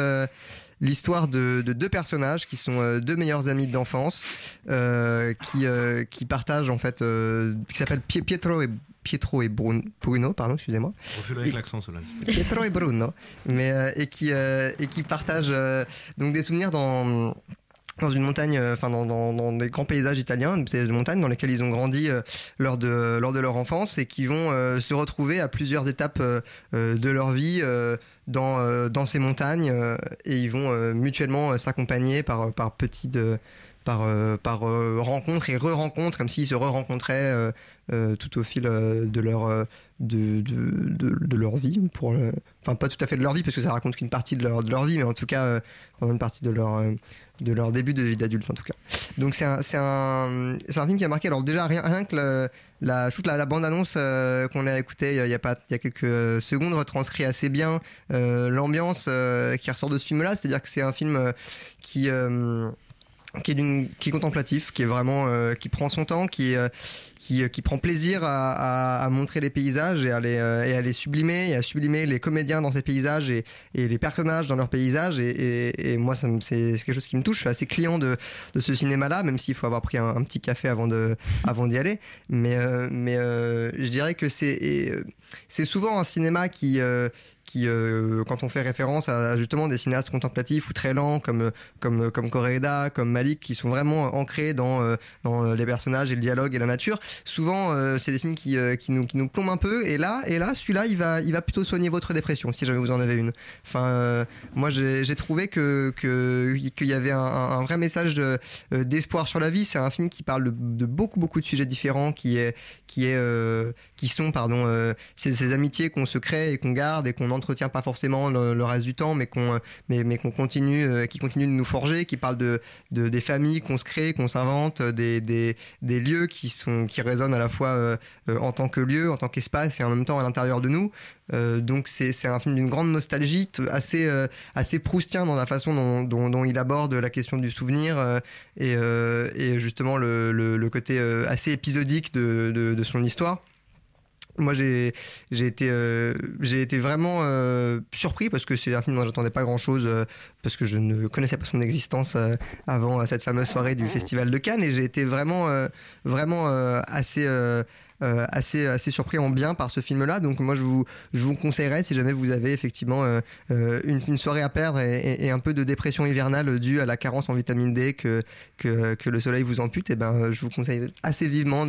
l'histoire de, de deux personnages qui sont euh, deux meilleurs amis d'enfance, euh, qui, euh, qui partagent en fait, qui s'appellent Pie- Pietro et Pietro et Bruno, Bruno pardon, excusez-moi. Refais-le avec l'accent, cela. Pietro et Bruno, mais euh, et qui euh, et qui partagent euh, donc des souvenirs dans dans une montagne, enfin dans, dans, dans des grands paysages italiens, des montagnes dans lesquelles ils ont grandi euh, lors de lors de leur enfance et qui vont euh, se retrouver à plusieurs étapes euh, de leur vie dans dans ces montagnes et ils vont mutuellement s'accompagner par par petites par, euh, euh, rencontres et re-rencontres, comme s'ils se re-rencontraient euh, tout au fil de leur de, de, leur vie pour enfin pas tout à fait de leur vie parce que ça raconte qu'une partie de leur, de leur vie mais en tout cas euh, une partie de leur de leur début de vie d'adulte en tout cas. Donc c'est un, un, un film qui a marqué alors déjà rien, rien que la, la, la bande annonce qu'on a écoutée il y a pas il y a quelques secondes retranscrit assez bien l'ambiance qui ressort de ce film là c'est à dire que c'est un film qui qui est, d'une- qui est contemplatif, qui est vraiment, euh, qui prend son temps, qui, euh, qui, euh, qui prend plaisir à, à- à montrer les paysages et à les, euh, et à les sublimer, et à sublimer les comédiens dans ces paysages et, et les personnages dans leurs paysages. Et, et- et moi, ça c'est quelque chose qui me touche. Je suis assez client de, de ce cinéma-là, même s'il faut avoir pris un, un petit café avant de, avant d'y aller. Mais, euh, mais je dirais que c'est, c'est souvent un cinéma qui, qui, euh, quand on fait référence à justement des cinéastes contemplatifs ou très lents comme comme comme comme Malik, qui sont vraiment ancrés dans euh, dans les personnages et le dialogue et la nature. Souvent, euh, c'est des films qui qui nous qui nous plombent un peu. Et là et là, celui-là, il va il va plutôt soigner votre dépression si jamais vous en avez une. Enfin, moi j'ai trouvé que que qu'il y avait un, vrai message de- d'espoir sur la vie. C'est un film qui parle de, beaucoup beaucoup de sujets différents, qui est qui est qui sont pardon ces, ces amitiés qu'on se crée et qu'on garde et qu'on n'entretient pas forcément le, reste du temps mais qu'on mais, mais qu'on continue euh, qui continue de nous forger qui parle de, de des familles qu'on se crée qu'on s'invente des, des, des lieux qui sont qui résonnent à la fois euh, euh, en tant que lieu en tant qu'espace et en même temps à l'intérieur de nous. Donc c'est un film d'une grande nostalgie assez assez proustien dans la façon dont, dont, il aborde la question du souvenir et, et justement le, le, côté assez épisodique de, de son histoire moi j'ai j'ai été euh, j'ai été vraiment euh, surpris parce que c'est un film dont j'attendais pas grand chose parce que je ne connaissais pas son existence euh, avant euh, cette fameuse soirée du festival de Cannes. Et j'ai été vraiment euh, vraiment euh, assez euh, assez assez surpris en bien par ce film là donc moi je vous je vous conseillerais si jamais vous avez effectivement euh, euh, une, une soirée à perdre et, un peu de dépression hivernale due à la carence en vitamine D que que, le soleil vous ampute et ben euh, je vous conseille assez vivement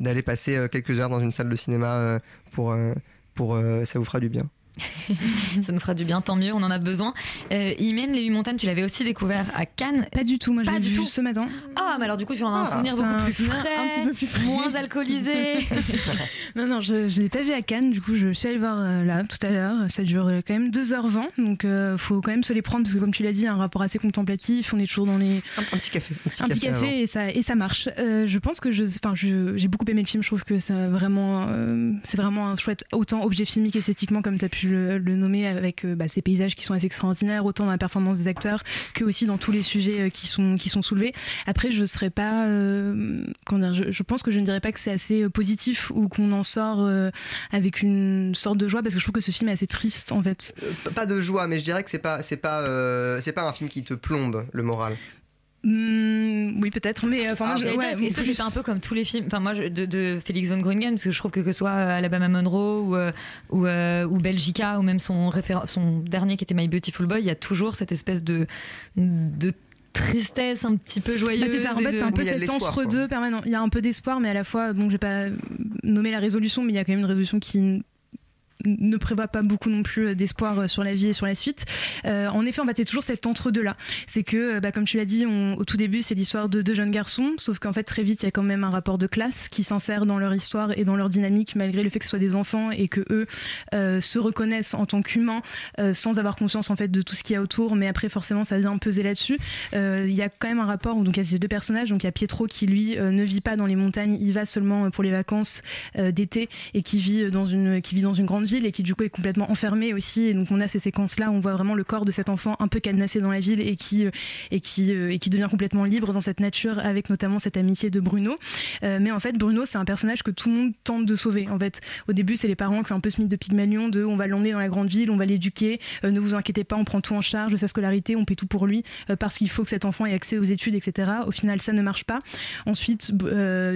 d'aller passer quelques heures dans une salle de cinéma pour pour ça vous fera du bien Ça nous fera du bien, tant mieux, on en a besoin. Euh, Imen, les huit montagnes, tu l'avais aussi découvert à Cannes. Pas du tout, moi je Pas l'ai du vu tout. ce matin. Ah, mais alors du coup, tu en as un Ah, souvenir beaucoup un plus souvenir frais, un petit peu plus frais. moins alcoolisé. Non, non, je ne l'ai pas vu à Cannes, du coup je suis allée voir euh, là tout à l'heure. Ça dure euh, quand même 2h20, donc euh, faut quand même se les prendre parce que comme tu l'as dit, un rapport assez contemplatif, on est toujours dans les... Un, un petit café. Un petit café, avant. et, ça, et ça marche. Euh, je pense que je, enfin, je, j'ai beaucoup aimé le film, je trouve que c'est vraiment, euh, c'est vraiment un chouette, autant objet filmique esthétiquement comme tu as pu le, le nommer avec euh, bah, ces paysages qui sont assez extraordinaires, autant dans la performance des acteurs que aussi dans tous les sujets euh, qui sont, qui sont soulevés. Après, je serais pas, euh, dire, je, pense que je ne dirais pas que c'est assez euh, positif ou qu'on en sort avec une sorte de joie parce que je trouve que ce film est assez triste en fait. Pas de joie mais je dirais que c'est pas c'est pas c'est pas un film qui te plombe le moral Hmm, oui, peut-être, mais euh, enfin, dire, ouais, est-ce que c'était un peu comme tous les films enfin, moi, je- de, de Félix von Groeningen, parce que je trouve que que ce soit euh, Alabama Monroe ou, euh, ou, euh, ou Belgica, ou même son, dernier qui était My Beautiful Boy, il y a toujours cette espèce de, de tristesse un petit peu joyeuse. Bah, c'est ça, en fait, c'est un peu cet l'espoir, entre-deux permanent. Il y a un peu d'espoir, mais à la fois, bon, je vais pas nommer la résolution, mais il y a quand même une résolution qui ne prévoit pas beaucoup non plus d'espoir euh, sur la vie et sur la suite. Euh, en effet, en fait, c'est toujours cet entre-deux là. C'est que, euh, bah, comme tu l'as dit, au tout début, c'est l'histoire de deux jeunes garçons, sauf qu'en fait, très vite, il y a quand même un rapport de classe qui s'insère dans leur histoire et dans leur dynamique, malgré le fait que ce soit des enfants et que eux euh, se reconnaissent en tant qu'humains euh, sans avoir conscience en fait de tout ce qu'il y a autour. Mais après, forcément, ça vient peser là-dessus. Euh, Il y a quand même un rapport où donc il y a ces deux personnages. Donc il y a Pietro qui lui euh, ne vit pas dans les montagnes, il va seulement euh, pour les vacances euh, d'été et qui vit dans une qui vit dans une grande et qui du coup est complètement enfermé aussi. Et donc on a ces séquences là, où on voit vraiment le corps de cet enfant un peu cadenassé dans la ville et qui euh, et qui euh, et qui devient complètement libre dans cette nature avec notamment cette amitié de Bruno. Euh, mais en fait Bruno c'est un personnage que tout le monde tente de sauver. En fait au début c'est les parents qui ont un peu ce mythe de Pygmalion de on va l'emmener dans la grande ville, on va l'éduquer, ne vous inquiétez pas, on prend tout en charge sa scolarité, on paie tout pour lui parce qu'il faut que cet enfant ait accès aux études, etc. Au final, ça ne marche pas. Ensuite,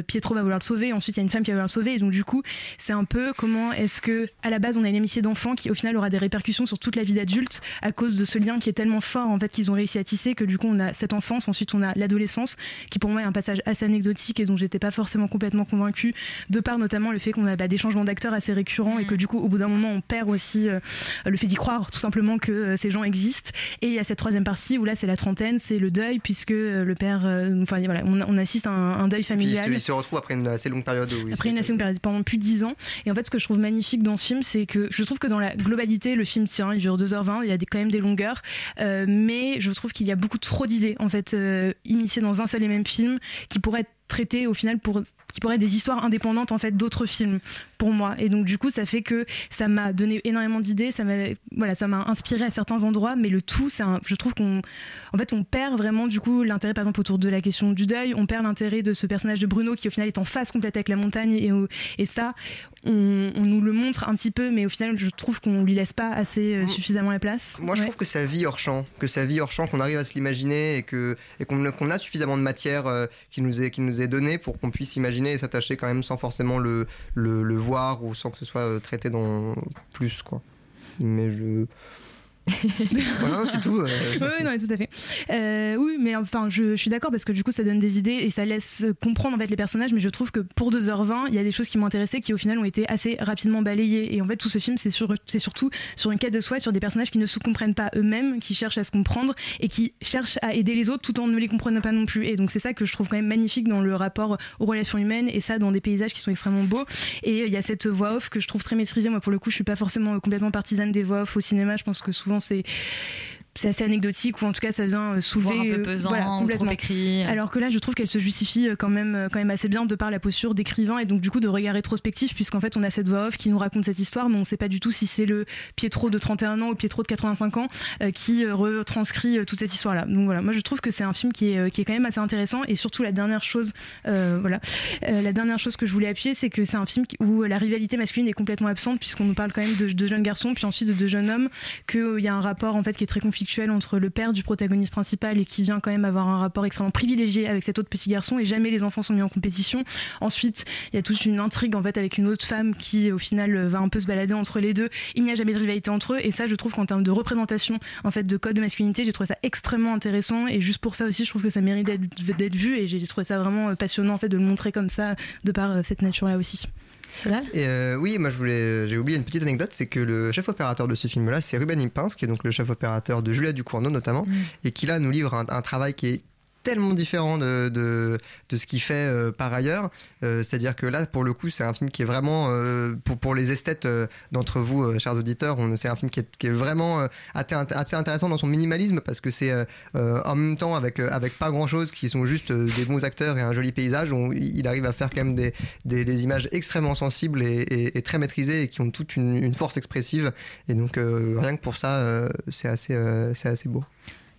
Pietro va vouloir le sauver. Ensuite, il y a une femme qui va vouloir le sauver. Et donc, du coup, c'est un peu comment est-ce que Alabama base on a une amitié d'enfant qui au final aura des répercussions sur toute la vie d'adulte à cause de ce lien qui est tellement fort en fait qu'ils ont réussi à tisser que du coup on a cette enfance, ensuite on a l'adolescence qui pour moi est un passage assez anecdotique et dont j'étais pas forcément complètement convaincue de par notamment le fait qu'on a bah, des changements d'acteurs assez récurrents et que du coup au bout d'un moment on perd aussi euh, le fait d'y croire tout simplement que euh, ces gens existent et il y a cette troisième partie où là c'est la trentaine, c'est le deuil puisque euh, le père, enfin voilà, on, on assiste à un, un deuil Puis il familial. se, il se retrouve après une assez longue période où Après une assez longue période, pendant plus de 10 ans. Et en fait, ce que je trouve magnifique dans ce film, c'est que je trouve que dans la globalité, le film tient, il dure 2h20, il y a quand même des longueurs, euh, mais je trouve qu'il y a beaucoup trop d'idées, en fait, euh, initiées dans un seul et même film, qui pourraient être traitées au final pour qui pourraient être des histoires indépendantes en fait d'autres films pour moi. Et donc du coup ça fait que ça m'a donné énormément d'idées ça m'a voilà ça m'a inspiré à certains endroits mais le tout c'est je trouve qu'on en fait on perd vraiment du coup l'intérêt par exemple autour de la question du deuil. On perd l'intérêt de ce personnage de Bruno qui au final est en face complète avec la montagne et, ça on, on nous le montre un petit peu mais au final je trouve qu'on lui laisse pas assez euh, suffisamment la place. Moi, je trouve que sa vie hors champ, que sa vie hors champ, qu'on arrive à se l'imaginer et que et qu'on qu'on a suffisamment de matière euh, qui nous est qui nous est donnée pour qu'on puisse imaginer et s'attacher quand même sans forcément le, le le voir ou sans que ce soit euh, traité dans plus quoi. Mais je voilà, c'est tout. euh, oui, non, mais tout à fait. Euh, oui, mais enfin, je, suis d'accord parce que du coup, ça donne des idées et ça laisse comprendre en fait les personnages. Mais je trouve que pour 2h20, il y a des choses qui m'ont intéressé qui au final ont été assez rapidement balayées. Et en fait, tout ce film, c'est sur, c'est surtout sur une quête de soi, sur des personnages qui ne se comprennent pas eux-mêmes, qui cherchent à se comprendre et qui cherchent à aider les autres tout en ne les comprenant pas non plus. Et donc, c'est ça que je trouve quand même magnifique dans le rapport aux relations humaines et ça dans des paysages qui sont extrêmement beaux. Et il y a cette voix off que je trouve très maîtrisée. Moi, pour le coup, je suis pas forcément complètement partisane des voix off au cinéma. Je pense que souvent, c'est c'est assez anecdotique ou en tout cas ça vient euh, soulever un peu euh, pesant, voilà, ou trop complètement. écrit. alors que là je trouve qu'elle se justifie euh, quand même quand même assez bien de par la posture d'écrivain et donc du coup de regard rétrospectif puisqu'en fait on a cette voix off qui nous raconte cette histoire mais on sait pas du tout si c'est le Pietro de 31 ans ou Pietro de 85 ans qui retranscrit toute cette histoire là donc voilà moi je trouve que c'est un film qui est, qui est quand même assez intéressant et surtout la dernière chose euh, voilà la dernière chose que je voulais appuyer c'est que c'est un film où la rivalité masculine est complètement absente puisqu'on nous parle quand même de, de jeunes garçons puis ensuite de, de jeunes hommes qu'il y a un rapport en fait qui est très conflictuel entre le père du protagoniste principal et qui vient quand même avoir un rapport extrêmement privilégié avec cet autre petit garçon et jamais les enfants sont mis en compétition. Ensuite, il y a toute une intrigue en fait avec une autre femme qui au final va un peu se balader entre les deux. Il n'y a jamais de rivalité entre eux et ça je trouve qu'en termes de représentation en fait de code de masculinité, j'ai trouvé ça extrêmement intéressant et juste pour ça aussi je trouve que ça mérite d'être d'être vu et j'ai trouvé ça vraiment euh, passionnant en fait de le montrer comme ça de par euh, cette nature là aussi. Et euh, oui, moi je voulais, j'ai oublié une petite anecdote, c'est que le chef opérateur de ce film-là, c'est Ruben Impins, qui est donc le chef opérateur de Julia Ducournau notamment, et qui là nous livre un, un travail qui est tellement différent de, de, de ce qu'il fait euh, par ailleurs. Euh, C'est-à-dire que là, pour le coup, c'est un film qui est vraiment, euh, pour, pour les esthètes d'entre vous, chers auditeurs, c'est un film qui est, qui est vraiment assez, int- assez intéressant dans son minimalisme parce que c'est en même temps avec, avec pas grand-chose, qui sont juste des bons acteurs et un joli paysage, on- il arrive à faire quand même des, des, images extrêmement sensibles et, très maîtrisées et qui ont toute une, une force expressive. Et donc, rien que pour ça, c'est assez, c'est assez beau.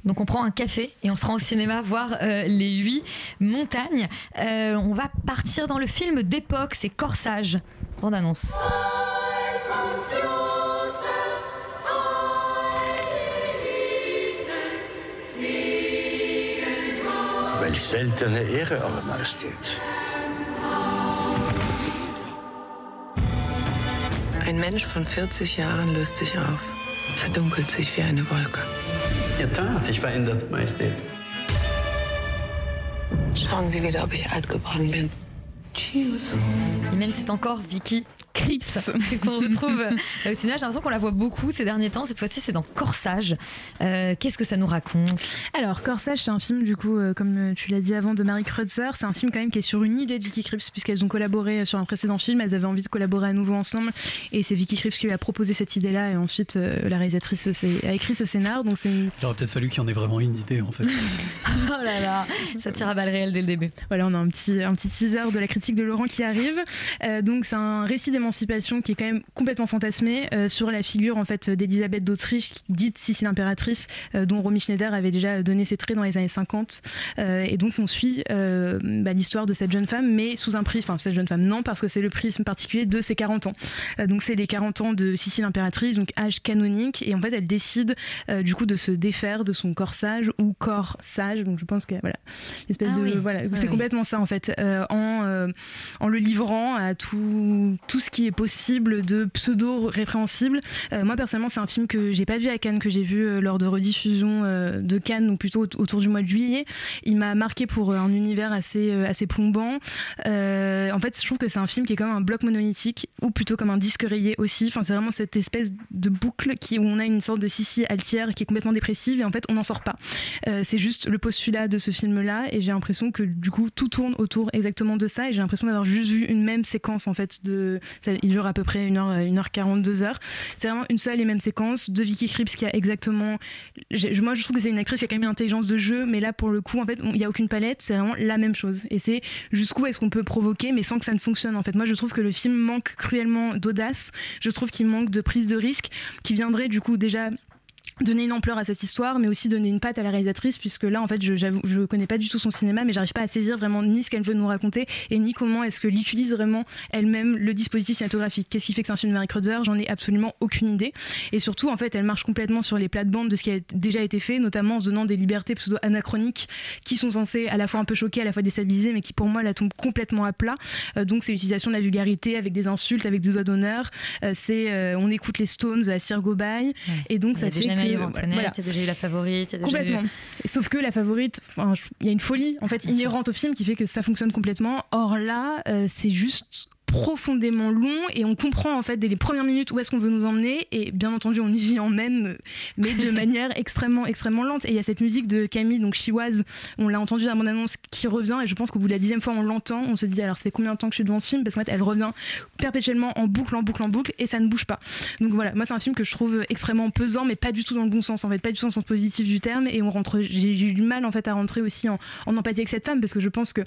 Donc on prend un café et on se rend au cinéma voir euh, les huit montagnes. Euh, on va partir dans le film d'époque, c'est Corsage. Bande annonce. Welch seltene Ehre, Eure Majestät. Ein Mensch von 40 Jahren löst sich auf, verdunkelt sich wie eine Wolke. Ihr Teint hat sich verändert, Majestät. Schauen Sie wieder, ob ich alt geworden bin. Imen, c'est encore Vicky Crips qu'on retrouve euh, au cinéma. J'ai l'impression qu'on la voit beaucoup ces derniers temps. Cette fois-ci, c'est dans Corsage. Euh, Qu'est-ce que ça nous raconte? Alors, Corsage, c'est un film, du coup, euh, comme tu l'as dit avant, de Marie Kreutzer. C'est un film quand même qui est sur une idée de Vicky Krieps, puisqu'elles ont collaboré sur un précédent film. Elles avaient envie de collaborer à nouveau ensemble. Et c'est Vicky Krieps qui lui a proposé cette idée-là. Et ensuite, euh, la réalisatrice a écrit ce scénar. Donc, une- Il aurait peut-être fallu qu'il y en ait vraiment une idée en fait. Oh là là, ça tire à balles réelles dès le début. Voilà, on a un petit, un petit teaser de la critique de Laurent qui arrive. Euh, donc c'est un récit qui est quand même complètement fantasmé euh, sur la figure en fait d'Elisabeth d'Autriche, dite Sicile impératrice, euh, dont Romy Schneider avait déjà donné ses traits dans les années 50. Euh, et donc on suit bah, l'histoire de cette jeune femme, mais sous un prisme, enfin cette jeune femme non, parce que c'est le prisme particulier de ses 40 ans. Donc c'est les 40 ans de Sicile impératrice, donc âge canonique, et en fait elle décide du coup de se défaire de son corsage ou corps sage. Donc je pense que voilà, espèce Ah de oui. voilà, c'est oui. complètement ça en fait, en en le livrant à tout tout ce qui est possible de pseudo répréhensible. Euh, moi personnellement, c'est un film que j'ai pas vu à Cannes, que j'ai vu euh, lors de rediffusion euh, de Cannes, ou plutôt aut- autour du mois de juillet. Il m'a marqué pour un univers assez assez plombant. En fait, je trouve que c'est un film qui est comme un bloc monolithique, ou plutôt comme un disque rayé aussi. Enfin, c'est vraiment cette espèce de boucle qui où on a une sorte de scie altière qui est complètement dépressive et en fait on n'en sort pas. C'est juste le postulat de ce film-là et j'ai l'impression que du coup tout tourne autour exactement de ça et j'ai l'impression d'avoir juste vu une même séquence en fait de il dure à peu près 1h 1h40 2h. C'est vraiment une seule et même séquence de Vicky Krieps qui a exactement moi je trouve que c'est une actrice qui a quand même une intelligence de jeu mais là pour le coup en fait il y a aucune palette, c'est vraiment la même chose et c'est jusqu'où est-ce qu'on peut provoquer mais sans que ça ne fonctionne en fait. Moi je trouve que le film manque cruellement d'audace, je trouve qu'il manque de prise de risque qui viendrait du coup déjà donner une ampleur à cette histoire, mais aussi donner une patte à la réalisatrice, puisque là, en fait, je, je connais pas du tout son cinéma, mais j'arrive pas à saisir vraiment ni ce qu'elle veut nous raconter, et ni comment est-ce qu'elle utilise vraiment elle-même le dispositif cinématographique. Qu'est-ce qui fait que c'est un film de Marie Kreutzer J'en ai absolument aucune idée. Et surtout, en fait, elle marche complètement sur les plates-bandes de ce qui a déjà été fait, notamment en se donnant des libertés pseudo-anachroniques qui sont censées à la fois un peu choquer, à la fois déstabiliser, mais qui pour moi la tombent complètement à plat. Euh, donc, c'est l'utilisation de la vulgarité avec des insultes, avec des doigts d'honneur. Euh, c'est, euh, on écoute les Stones à Sir Gobaye, et donc ça fait que Marie Antoinette, voilà. déjà eu la favorite, déjà eu- Complètement. Sauf que la favorite, enfin, il y a une folie en fait inhérente au film qui fait que ça fonctionne complètement. Or là, euh, c'est juste profondément long et on comprend en fait dès les premières minutes où est-ce qu'on veut nous emmener et bien entendu on y emmène mais de manière extrêmement extrêmement lente. Et il y a cette musique de Camille donc Chiwaz on l'a entendu dans mon annonce qui revient et je pense qu'au bout de la dixième fois on l'entend. On se dit alors ça fait combien de temps que je suis devant ce film? Parce qu'en fait elle revient perpétuellement en boucle en boucle en boucle et ça ne bouge pas. Donc voilà moi c'est un film que je trouve extrêmement pesant mais pas du tout dans le bon sens en fait. Pas du tout dans le sens positif du terme. Et on rentre j'ai j'ai eu du mal en fait à rentrer aussi en, en empathie avec cette femme parce que je pense que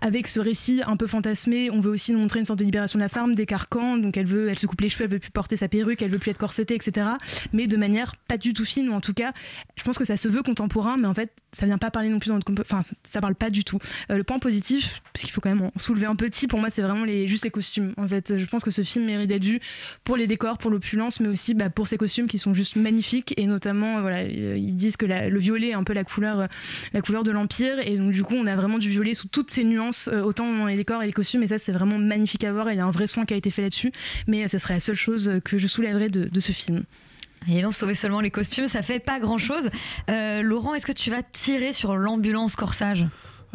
avec ce récit un peu fantasmé, on veut aussi nous montrer une sorte de libération de la femme, des carcans. Donc elle veut, elle se coupe les cheveux, elle veut plus porter sa perruque, elle veut plus être corsetée, etc. Mais de manière pas du tout fine, ou en tout cas, je pense que ça se veut contemporain, mais en fait, ça vient pas parler non plus dans notre, enfin, ça, parle pas du tout. Euh, le point positif, parce qu'il faut quand même en soulever un petit, pour moi, c'est vraiment juste les costumes. En fait, je pense que ce film mérite d'être vu pour les décors, pour l'opulence, mais aussi bah, pour ses costumes qui sont juste magnifiques et notamment, euh, voilà, euh, ils disent que le violet est un peu la couleur, la couleur de l'empire, et donc du coup, on a vraiment du violet sous toutes ses nuances, euh, autant dans les décors et les costumes, et ça, c'est vraiment magnifique à voir. Il y a un vrai soin qui a été fait là-dessus, mais euh, ce serait la seule chose euh, que je soulèverais de, de ce film. Et non, sauver seulement les costumes, ça fait pas grand chose. Laurent, est-ce que tu vas tirer sur l'ambulance corsage?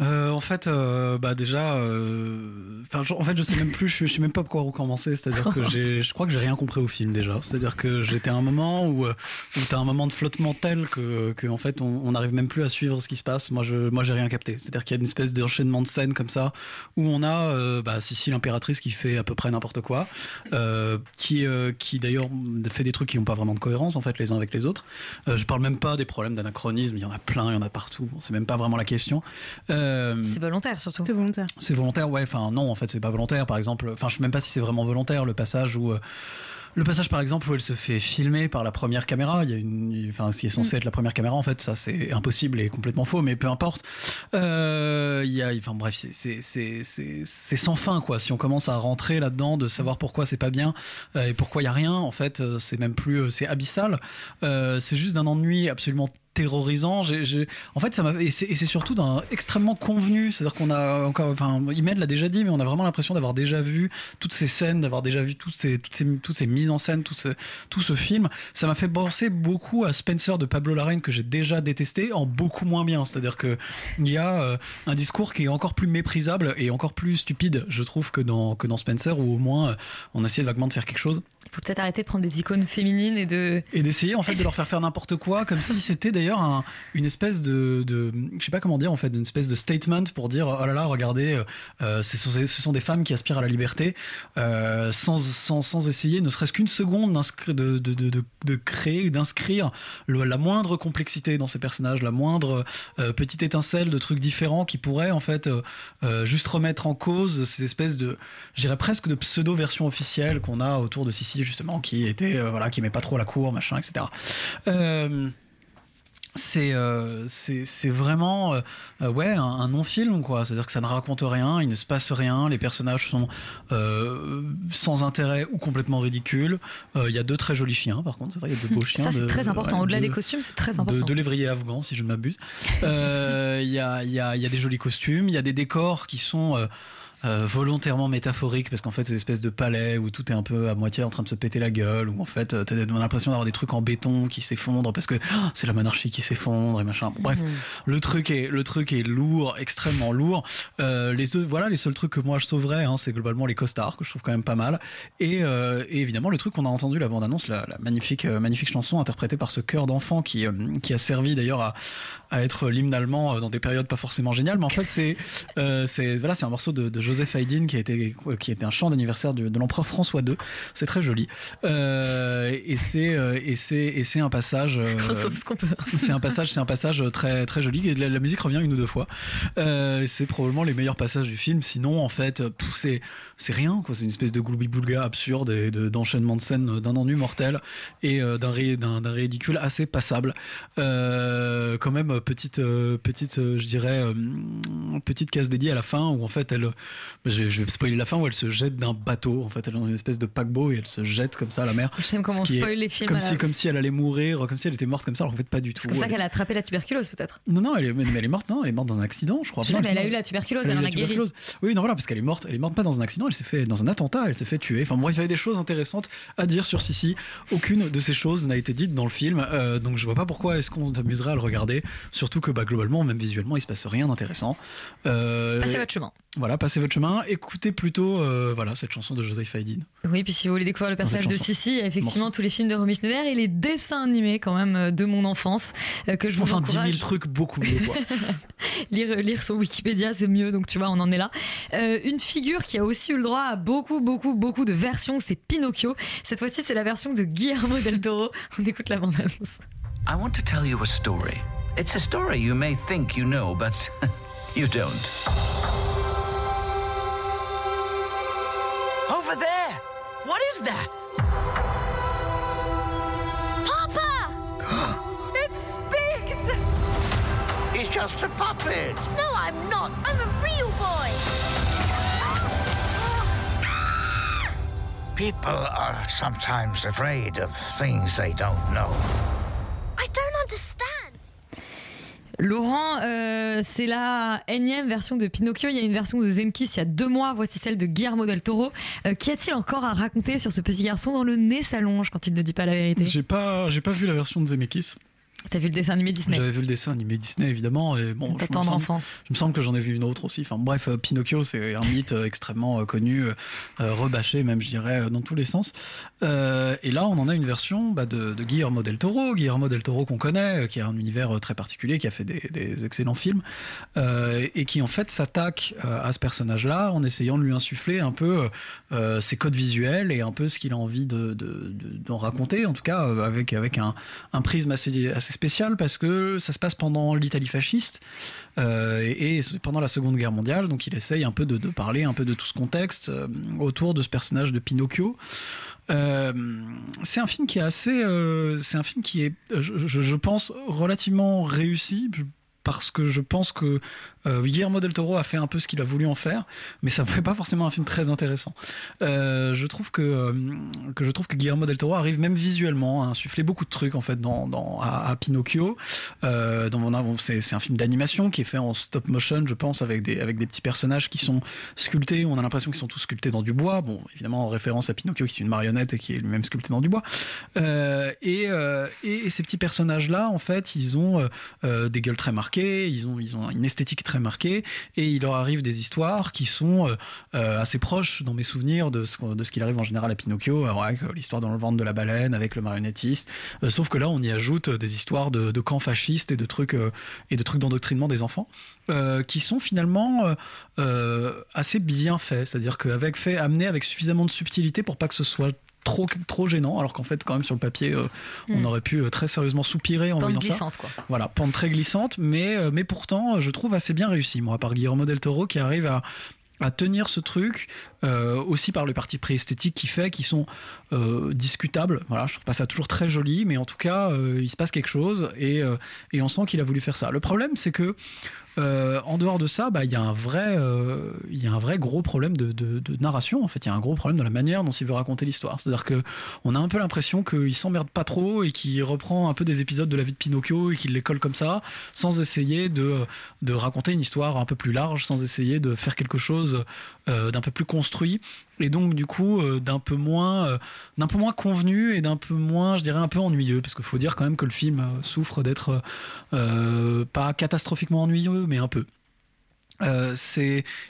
Euh, en fait, euh, bah déjà, euh, enfin, je- en fait, je sais même plus, je, je sais même pas par où commencer. C'est-à-dire que j'ai, je crois que j'ai rien compris au film déjà. C'est-à-dire que j'étais à un moment où, euh, où t'as un moment de flottement tel que, que en fait, on n'arrive même plus à suivre ce qui se passe. Moi, je, moi, j'ai rien capté. C'est-à-dire qu'il y a une espèce d'enchaînement de scènes comme ça où on a, euh, bah, Sissi l'impératrice qui fait à peu près n'importe quoi, euh, qui, euh, qui d'ailleurs fait des trucs qui n'ont pas vraiment de cohérence en fait les uns avec les autres. Euh, je parle même pas des problèmes d'anachronisme. Il y en a plein, il y en a partout. C'est même pas vraiment la question. Euh, C'est volontaire surtout. C'est volontaire. c'est volontaire, ouais. Enfin, non, en fait, c'est pas volontaire. Par exemple, enfin, je sais même pas si c'est vraiment volontaire le passage où. euh, le passage, par exemple, où elle se fait filmer par la première caméra, il y a une, enfin, ce qui est censé Mm. être la première caméra, en fait, ça c'est impossible et complètement faux, mais peu importe. Euh, il y a, enfin, bref, c'est- c'est- c'est c'est- sans fin, quoi. Si on commence à rentrer là-dedans, de savoir pourquoi c'est pas bien euh, et pourquoi il y a rien, en fait, euh, c'est même plus, euh, c'est abyssal. Euh, c'est juste d'un ennui absolument terrorisant. En fait, ça m'a et c'est surtout d'un extrêmement convenu. C'est-à-dire qu'on a encore, enfin, Imed l'a déjà dit, mais on a vraiment l'impression d'avoir déjà vu toutes ces scènes, d'avoir déjà vu toutes ces, toutes ces, toutes ces mises en scène, tout ce, tout ce film. Ça m'a fait penser beaucoup à Spencer de Pablo Larraín que j'ai déjà détesté, en beaucoup moins bien. C'est-à-dire que il y a euh, un discours qui est encore plus méprisable et encore plus stupide, je trouve, que dans que dans Spencer, où au moins euh, on essayait vaguement de faire quelque chose Il faut peut-être arrêter de prendre des icônes féminines et de. et d'essayer en fait de leur faire faire n'importe quoi comme si c'était d'ailleurs un- une espèce de, de je sais pas comment dire en fait une espèce de statement pour dire oh là là regardez euh, euh, ce, sont, des femmes qui aspirent à la liberté euh, sans, sans, sans essayer ne serait-ce qu'une seconde de, de, de, de, créer d'inscrire la moindre complexité dans ces personnages la moindre petite étincelle de trucs différents qui pourraient en fait juste remettre en cause ces espèces de je dirais presque de pseudo version officielle qu'on a autour de Sissi justement qui était voilà qui aimait pas trop la cour machin etc c'est euh, c'est c'est vraiment euh, euh, ouais un, un non-film quoi c'est à dire que ça ne raconte rien il ne se passe rien les personnages sont euh, sans intérêt ou complètement ridicules Euh, il y a deux très jolis chiens par contre c'est vrai il y a deux beaux chiens Ça, c'est de- très important. ouais, Au-delà de- des costumes, c'est très de, important. de lévriers afghans, si je ne m'abuse. Euh, Il y, a, il y, a, il y a des jolis costumes, il y a des décors qui sont. Euh, volontairement métaphorique parce qu'en fait, c'est une espèce de palais où tout est un peu à moitié en train de se péter la gueule, où en fait, euh, t'as l'impression d'avoir des trucs en béton qui s'effondrent parce que ah, c'est la monarchie qui s'effondre et machin. Bon, bref, Mhm. le truc est le truc est lourd, extrêmement lourd. Euh, les deux- voilà, les seuls trucs que moi je sauverais, hein, c'est globalement les costards que je trouve quand même pas mal, et, euh, et évidemment le truc qu'on a entendu la bande annonce, la, la magnifique magnifique chanson interprétée par ce chœur d'enfant qui qui a servi d'ailleurs à, à être l'hymne allemand dans des périodes pas forcément géniales, mais en fait c'est c'est voilà c'est un morceau de, de Joseph Haydn qui a été qui était un chant d'anniversaire de, de l'empereur François II. C'est très joli Euh, et c'est euh, et c'est et c'est un passage. euh, c'est un passage, c'est un passage très très joli. Et la, la musique revient une ou deux fois. Euh, c'est probablement les meilleurs passages du film. Sinon, en fait, c'est c'est rien. C'est une espèce de gloubi-boulga absurde et de- d'enchaînement de scènes d'un ennui mortel et euh, d'un ré- ridicule assez passable. Euh, quand même petite euh, petite, euh, je dirais euh, petite case dédiée à la fin où en fait elle, je, je vais spoiler la fin où elle se jette d'un bateau. En fait, elle est dans une espèce de paquebot et elle se jette comme ça à la mer. J'aime comment on spoil les films Comme la- si comme si elle allait mourir, comme si elle était morte comme ça. Alors en fait, pas du tout. C'est comme ça Elle- qu'elle a attrapé la tuberculose, peut-être. non, non, elle est, mais elle est morte, non, elle est morte dans un accident, je crois. Je sais, mais elle a eu la tuberculose, a elle en la a guéri. Oui, non, voilà, parce qu'elle est morte, elle est morte pas dans un accident, elle s'est fait dans un attentat, elle s'est fait tuer. Enfin, bref, il y avait des choses intéressantes à dire sur Sissi. Aucune de ces choses n'a été dite dans le film, euh, donc je vois pas pourquoi est-ce qu'on s'amuserait à le regarder. Surtout que, bah, globalement, même visuellement, il se passe rien d'intéressant. Euh, Passez votre chemin. Voilà, passez votre chemin. Écoutez plutôt, euh, voilà, cette chanson de Joseph Haydn. Oui, puis si vous voulez découvrir le personnage de. Sissi, il y a effectivement tous les films de Romy Schneider et les dessins animés quand même euh, de mon enfance euh, que je vous Enfin, 10 encourage. 000 trucs, beaucoup mieux, quoi. lire, lire son Wikipédia, c'est mieux, donc tu vois, on en est là. Euh, une figure qui a aussi eu le droit à beaucoup, beaucoup, beaucoup de versions, c'est Pinocchio. Cette fois-ci, c'est la version de Guillermo del Toro. On écoute la bande-annonce. I want to tell you a story. It's a story you may think you know, but you don't. Over there! What is that? Papa! it speaks! It's just a puppet! No, I'm not. I'm a real boy. People are sometimes afraid of things they don't know. Laurent, euh, c'est la énième version de Pinocchio. Il y a une version de Zemkis il y a deux mois. Voici celle de Guillermo del Toro. Euh, Qu'y a-t-il encore à raconter sur ce petit garçon dont le nez s'allonge quand il ne dit pas la vérité J'ai pas, vu la version de Zemeckis. T'as vu le dessin animé Disney? J'avais vu le dessin animé Disney évidemment et bon. Ta je tendre enfance. Il me semble que j'en ai vu une autre aussi. Enfin bref, euh, Pinocchio c'est un mythe euh, extrêmement euh, connu, euh, rebâché même je dirais dans tous les sens. Euh, et là on en a une version bah, de, de Guillermo del Toro, Guillermo del Toro qu'on connaît, qui a un univers très particulier, qui a fait des, des excellents films euh, et qui en fait s'attaque à ce personnage-là en essayant de lui insuffler un peu ses codes visuels et un peu ce qu'il a envie de, de- de- d'en raconter, en tout cas avec avec un, un prisme assez assez spécial parce que ça se passe pendant l'Italie fasciste euh, et, pendant la Seconde Guerre mondiale, donc il essaye un peu de, parler un peu de tout ce contexte euh, autour de ce personnage de Pinocchio. Euh, c'est un film qui est assez, c'est un film qui est, je, pense, relativement réussi. Parce que je pense que euh, Guillermo del Toro a fait un peu ce qu'il a voulu en faire, mais ça ne fait pas forcément un film très intéressant. Euh, je trouve que, euh, que je trouve que Guillermo del Toro arrive même visuellement à insuffler beaucoup de trucs en fait dans, dans à, à Pinocchio. C'est un film d'animation qui est fait en stop motion, je pense, avec des avec des petits personnages qui sont sculptés. On a l'impression qu'ils sont tous sculptés dans du bois. Bon, évidemment en référence à Pinocchio qui est une marionnette et qui est lui-même sculpté dans du bois. Et, et, ces petits personnages là, en fait, ils ont des gueules très marquées, ils ont ils ont une esthétique très marquée et il leur arrive des histoires qui sont euh, euh, assez proches dans mes souvenirs de ce, de ce qu'il arrive en général à Pinocchio, alors avec euh, l'histoire dans le ventre de la baleine, avec le marionnettiste. Euh, sauf que là, on y ajoute euh, des histoires de, camps fascistes et de trucs euh, et de trucs d'endoctrinement des enfants. euh, qui sont finalement euh, euh, assez bien faits, c'est-à-dire qu'avec fait amené avec suffisamment de subtilité pour pas que ce soit trop trop gênant, alors qu'en fait quand même sur le papier euh, on Mm. aurait pu euh, très sérieusement soupirer en Pente voyant ça. glissante, quoi. Voilà, pente très glissante, mais, euh, mais pourtant, je trouve assez bien réussi, moi, par Guillermo del Toro, qui arrive à, à tenir ce truc, euh, aussi par le parti préesthétique qu'il fait, qui sont euh, discutables. Voilà, je trouve pas ça toujours très joli, mais en tout cas, euh, il se passe quelque chose et, et on sent qu'il a voulu faire ça. Le problème, c'est que Euh, en dehors de ça, bah, il y a un vrai, euh, y a un vrai gros problème de, narration. En fait, il y a un gros problème de la manière dont il veut raconter l'histoire. C'est-à-dire que on a un peu l'impression qu'il s'emmerde pas trop et qu'il reprend un peu des épisodes de la vie de Pinocchio et qu'il les colle comme ça, sans essayer de, de raconter une histoire un peu plus large, sans essayer de faire quelque chose euh, d'un peu plus construit et donc du coup euh, d'un peu moins euh, d'un peu moins convenu et d'un peu moins je dirais un peu ennuyeux. Parce qu'il faut dire quand même que le film euh, souffre d'être pas catastrophiquement ennuyeux mais un peu euh,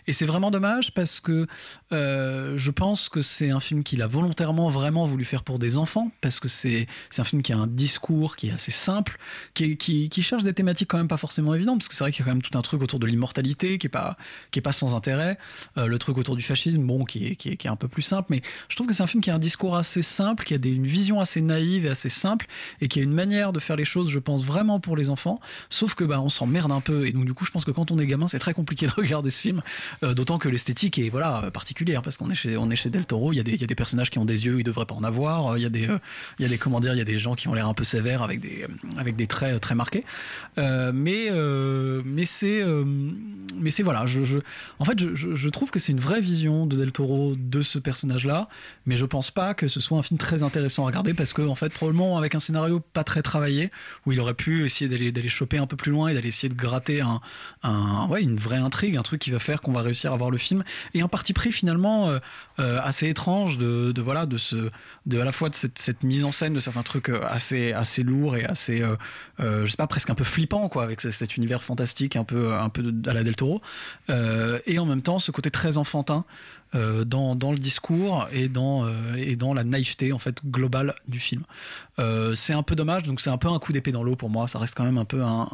et c'est vraiment dommage parce que euh, je pense que c'est un film qu'il a volontairement vraiment voulu faire pour des enfants parce que c'est un film qui a un discours qui est assez simple qui, qui, cherche des thématiques quand même pas forcément évidentes parce que c'est vrai qu'il y a quand même tout un truc autour de l'immortalité qui est pas qui est pas sans intérêt. Euh, le truc autour du fascisme bon qui est, qui est qui est un peu plus simple mais je trouve que c'est un film qui a un discours assez simple qui a une vision assez naïve et assez simple et qui a une manière de faire les choses je pense vraiment pour les enfants. Sauf que bah on s'emmerde un peu et donc du coup je pense que quand on est gamin c'est très compliqué de regarder ce film euh, d'autant que l'esthétique est voilà particulière parce qu'on est chez on est chez Del Toro il y a des il y a des personnages qui ont des yeux ils devraient pas en avoir euh, il y a des euh, il y a des comment il y a des gens qui ont l'air un peu sévères avec des avec des traits très marqués. Mais mais c'est mais c'est voilà je, en fait je- je trouve que c'est une vraie vision de Del Toro de ce personnage là mais je pense pas que ce soit un film très intéressant à regarder parce que en fait probablement avec un scénario pas très travaillé où il aurait pu essayer d'aller d'aller choper un peu plus loin et d'aller essayer de gratter un, un ouais une vraie intrigue un truc qui va faire qu'on va réussir à voir le film. Et un parti pris finalement euh, euh, assez étrange de, voilà de à la fois de cette, mise en scène de certains trucs euh, assez assez lourds et assez je sais pas presque un peu flippant quoi avec ce- cet univers fantastique un peu un peu à la Del Toro. Et en même temps ce côté très enfantin dans, dans le discours et dans, euh, et dans la naïveté en fait globale du film. Euh, c'est un peu dommage, donc c'est un peu un coup d'épée dans l'eau pour moi. Ça reste quand même un peu un,